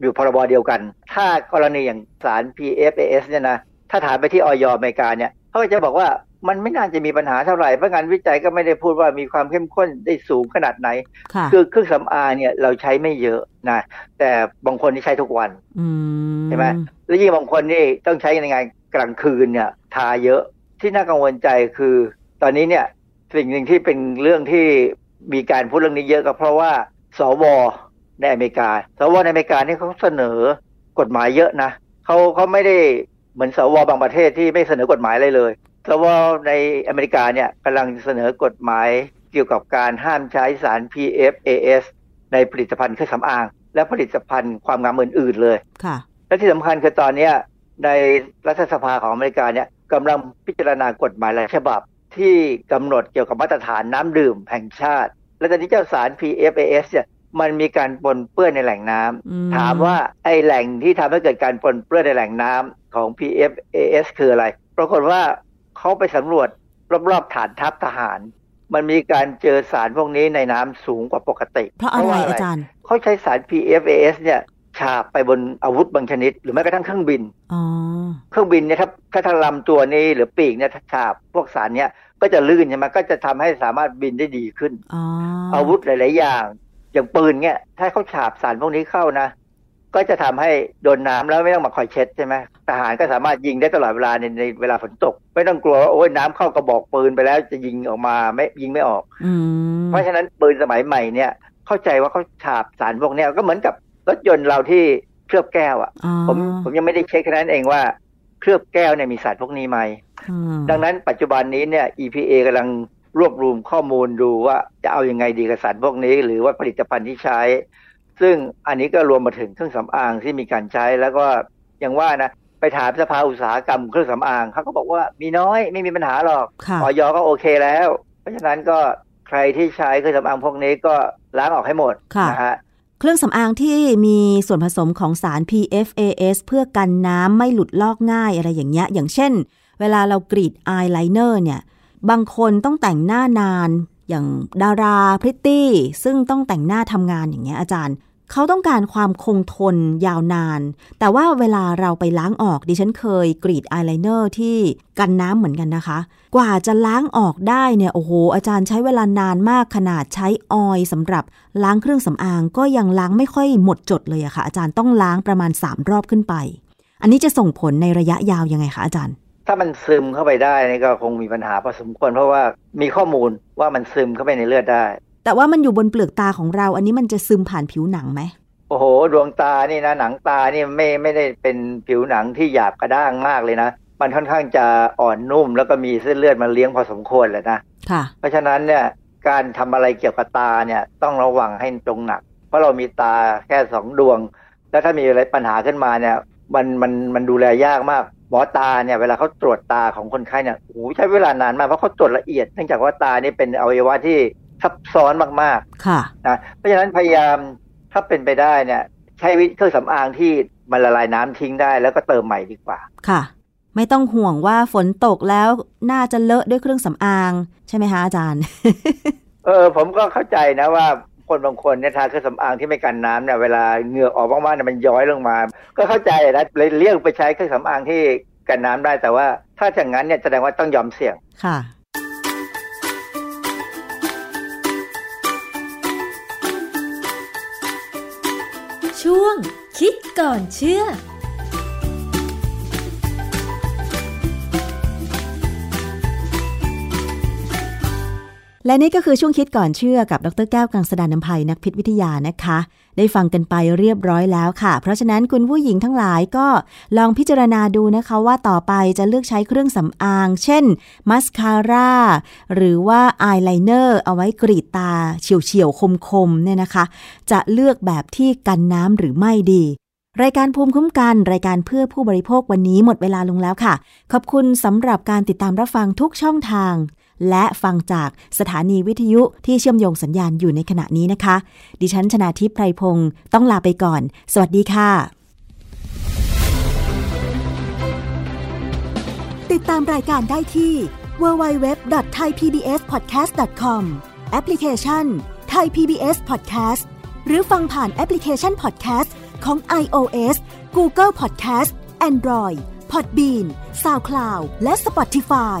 อยู่พรบเดียวกัน ถ้ากรณีอย่างสาร PFAS เนี่ยนะถ้าถามไปที่ออยอเมริกาเนี่ย เขาก็จะบอกว่ามันไม่น่าจะมีปัญหาเท่าไหร่เพราะงานวิจัยก็ไม่ได้พูดว่ามีความเข้มข้นได้สูงขนาดไหนค่ะคือเครื่องสำอางเนี่ยเราใช้ไม่เยอะนะแต่บางคนที่ใช้ทุกวันอืมใช่ไหมแล้วยิ่งบางคนนี่ต้องใช้ในงานกลางคืนเนี่ย ทาเยอะที่น่ากังวลใจคือ ตอนนี้เนี่ยสิ่งหนึ่งที่เป็นเรื่องที่มีการพูดเรื่องนี้เยอะก็เพราะว่า สวในอเมริกา สวในอเมริกานี่เขาเสนอกฎหมายเยอะนะเขาเขาไม่ได้ เหมือนสวบางประเทศที่ไม่เสนอกฎหมายอะไรเลยสวในอเมริกาเนี่ยกำลังเสนอกฎหมายเกี่ยวกับการห้ามใช้สาร PFAS ในผลิตภัณฑ์เครื่องสำอาง และผลิตภัณฑ์ความงามอื่นๆเลยค่ะ และที่สำคัญคือตอนเนี้ยในรัฐสภาของอเมริกาเนี่ยกำลังพิจารณากฎหมายหลายฉบับที่กำหนดเกี่ยวกับมาตรฐานน้ำดื่มแห่งชาติ และตอนนี้เจ้าสาร PFAS เนี่ย มันมีการปนเปื้อนในแหล่งน้ำอืมถามว่าไอแหล่งที่ทำให้เกิดการปนเปื้อนในแหล่งน้ำของ PFAS คืออะไร ปรากฏว่าเขาไปสำรวจรอบๆฐานทัพทหาร มันมีการเจอสารพวกนี้ในน้ำสูงกว่าปกติ เพราะอะไรว่อาจารย์เขาใช้สาร PFAS เนี่ยฉาบไปบนอาวุธบางชนิด หรือแม้กระทั่งเครื่องบินอ๋อเครื่องบินเนี่ยถ้าถ้าทางลำตัวนี้หรือปีกเนี่ยถ้าฉาบพวกสารเนี้ยก็จะลื่นใช่ไหมก็จะทำให้สามารถบินได้ดีขึ้นอ๋ออาวุธหลาย ๆ อย่าง อย่างปืนเนี่ยถ้าเขาฉาบสารพวกนี้เข้านะ ก็จะทำให้โดนน้ำแล้วไม่ต้องมาคอยเช็ดใช่ไหมทหารก็สามารถยิงได้ตลอดเวลาในในเวลาฝนตก ไม่ต้องกลัวว่าโอ้ยน้ำเข้ากระบอกปืนไปแล้วจะยิงออกมาไม่ยิงไม่ออกอืมเพราะฉะนั้นปืนสมัยใหม่เนี่ย เข้าใจว่าเขาฉาบสารพวกเนี้ยก็เหมือนกับรถยนต์เราที่เคลือบแก้วอะ่ะอ๋อผมผมยังไม่ได้เช็คแค่นั้นเองว่าเคลือบแก้วเนี่ยมีสารพวกนี้ไหมอืมดังนั้นปัจจุบันนี้เนี่ย EPA กำลัง รวบรวมข้อมูลดูว่าจะเอายังไงดีกับสารพวกนี้ หรือว่าผลิตภัณฑ์ที่ใช้ ซึ่งอันนี้ก็รวมมาถึงเครื่องสำอางที่มีการใช้แล้วก็อย่างว่านะไปถามสภาอุตสาหกรรมเครื่องสำอางเขาก็บอกว่ามีน้อยไม่มีปัญหาหรอกค่ะออยก็โอเคแล้ว เพราะฉะนั้นก็ใครที่ใช้เครื่องสำอางพวกนี้ก็ล้างออกให้หมดค่ะนะฮะเครื่องสำอางที่มีส่วนผสมของสาร PFAS เพื่อกันน้ำไม่หลุดลอกง่ายอะไรอย่างเงี้ย อย่างเช่น เวลาเรากรีดอายไลเนอร์เนี่ย บางคนต้องแต่งหน้านาน อย่างดาราพริตตี้ ซึ่งต้องแต่งหน้าทำงานอย่างเงี้ยอาจารย์ เขาต้องการความคงทนยาวนาน แต่ว่าเวลาเราไปล้างออกดิฉันเคยกรีดอายไลเนอร์ที่กันน้ำเหมือนกันนะคะ กว่าจะล้างออกได้เนี่ยโอ้โหอาจารย์ใช้เวลานานมากขนาดใช้ออยล์สำหรับล้างเครื่องสำอางก็ยังล้างไม่ค่อยหมดจดเลยอะค่ะอาจารย์ต้องล้างประมาณ 3 รอบขึ้นไป อันนี้จะส่งผลในระยะยาวยังไงคะอาจารย์ ถ้ามันซึมเข้าไปได้นี่ก็คงมีปัญหาพอสมควรเพราะว่ามีข้อมูลว่ามันซึมเข้าไปในเลือดได้ แต่ว่ามันอยู่บนเปลือกตาของเรา อันนี้มันจะซึมผ่านผิวหนังไหมโอ้โห ดวงตานี่นะหนังตานี่ไม่ไม่ได้เป็นผิวหนังที่หยาบกระด้างมากเลยนะ มันค่อนข้างจะอ่อนนุ่ม แล้วก็มีเส้นเลือดมาเลี้ยงพอสมควรเลยนะค่ะเพราะฉะนั้นเนี่ยการทำอะไรเกี่ยวกับตาเนี่ยต้องระวังให้ตรงหนัก เพราะเรามีตาแค่สองดวง แล้วถ้ามีอะไรปัญหาขึ้นมาเนี่ยมันมันมันดูแลยากมาก หมอตาเนี่ยเวลาเขาตรวจตาของคนไข้เนี่ยโอ้โหใช้เวลานานมากเพราะเขาตรวจละเอียดเนื่องจากว่าตานี่เป็นอวัยวะที่ซับซ้อนมากค่ะๆนะเพราะฉะนั้นพยายามถ้าเป็นไปได้เนี่ยใช้วิเครื่องสำอางที่มันละลายน้ำทิ้งได้แล้วก็เติมใหม่ดีกว่า ค่ะ ไม่ต้องห่วงว่าฝนตกแล้วน่าจะเลอะด้วยเครื่องสำอาง ใช่ไหมคะอาจารย์ เออผมก็เข้าใจนะว่า คนบางคนเนี่ยทาเครื่องสำอางที่ไม่กันน้ำเนี่ยเวลาเหงื่อออกมากๆเนี่ยมันย้อยลงมา ก็เข้าใจนะเลยเลี่ยงไปใช้เครื่องสำอางที่กันน้ำได้แต่ว่าถ้าอย่างนั้นเนี่ยแสดงว่าต้องยอมเสี่ยงค่ะ ช่วงคิดก่อนเชื่อ และนี่ก็คือช่วงคิดก่อนเชื่อกับดรแก้วกังสดานนภัยนักพิษวิทยานะคะ ได้ฟังกันไปเรียบร้อยแล้วค่ะ เพราะฉะนั้นคุณผู้หญิงทั้งหลายก็ลองพิจารณาดูนะคะว่าต่อไปจะเลือกใช้เครื่องสำอาง เช่นมัสคาร่าหรือว่าอายไลเนอร์เอาไว้กรีดตาเฉียวๆคมๆเนี่ยนะคะ จะเลือกแบบที่กันน้ำหรือไม่ดีรายการภูมิคุ้มกันรายการเพื่อผู้บริโภควันนี้หมดเวลาลงแล้วค่ะ ขอบคุณสำหรับการติดตามรับฟังทุกช่องทาง และฟังจากสถานีวิทยุที่เชื่อมโยงสัญญาณอยู่ในขณะนี้นะคะ ดิฉันชนาทิพไพรพงศ์ต้องลาไปก่อน สวัสดีค่ะ ติดตามรายการได้ที่ www.thaipbspodcast.com แอปพลิเคชัน Thai PBS Podcast หรือฟังผ่านแอปพลิเคชัน Podcast ของ iOS Google Podcast Android Podbean SoundCloud และ Spotify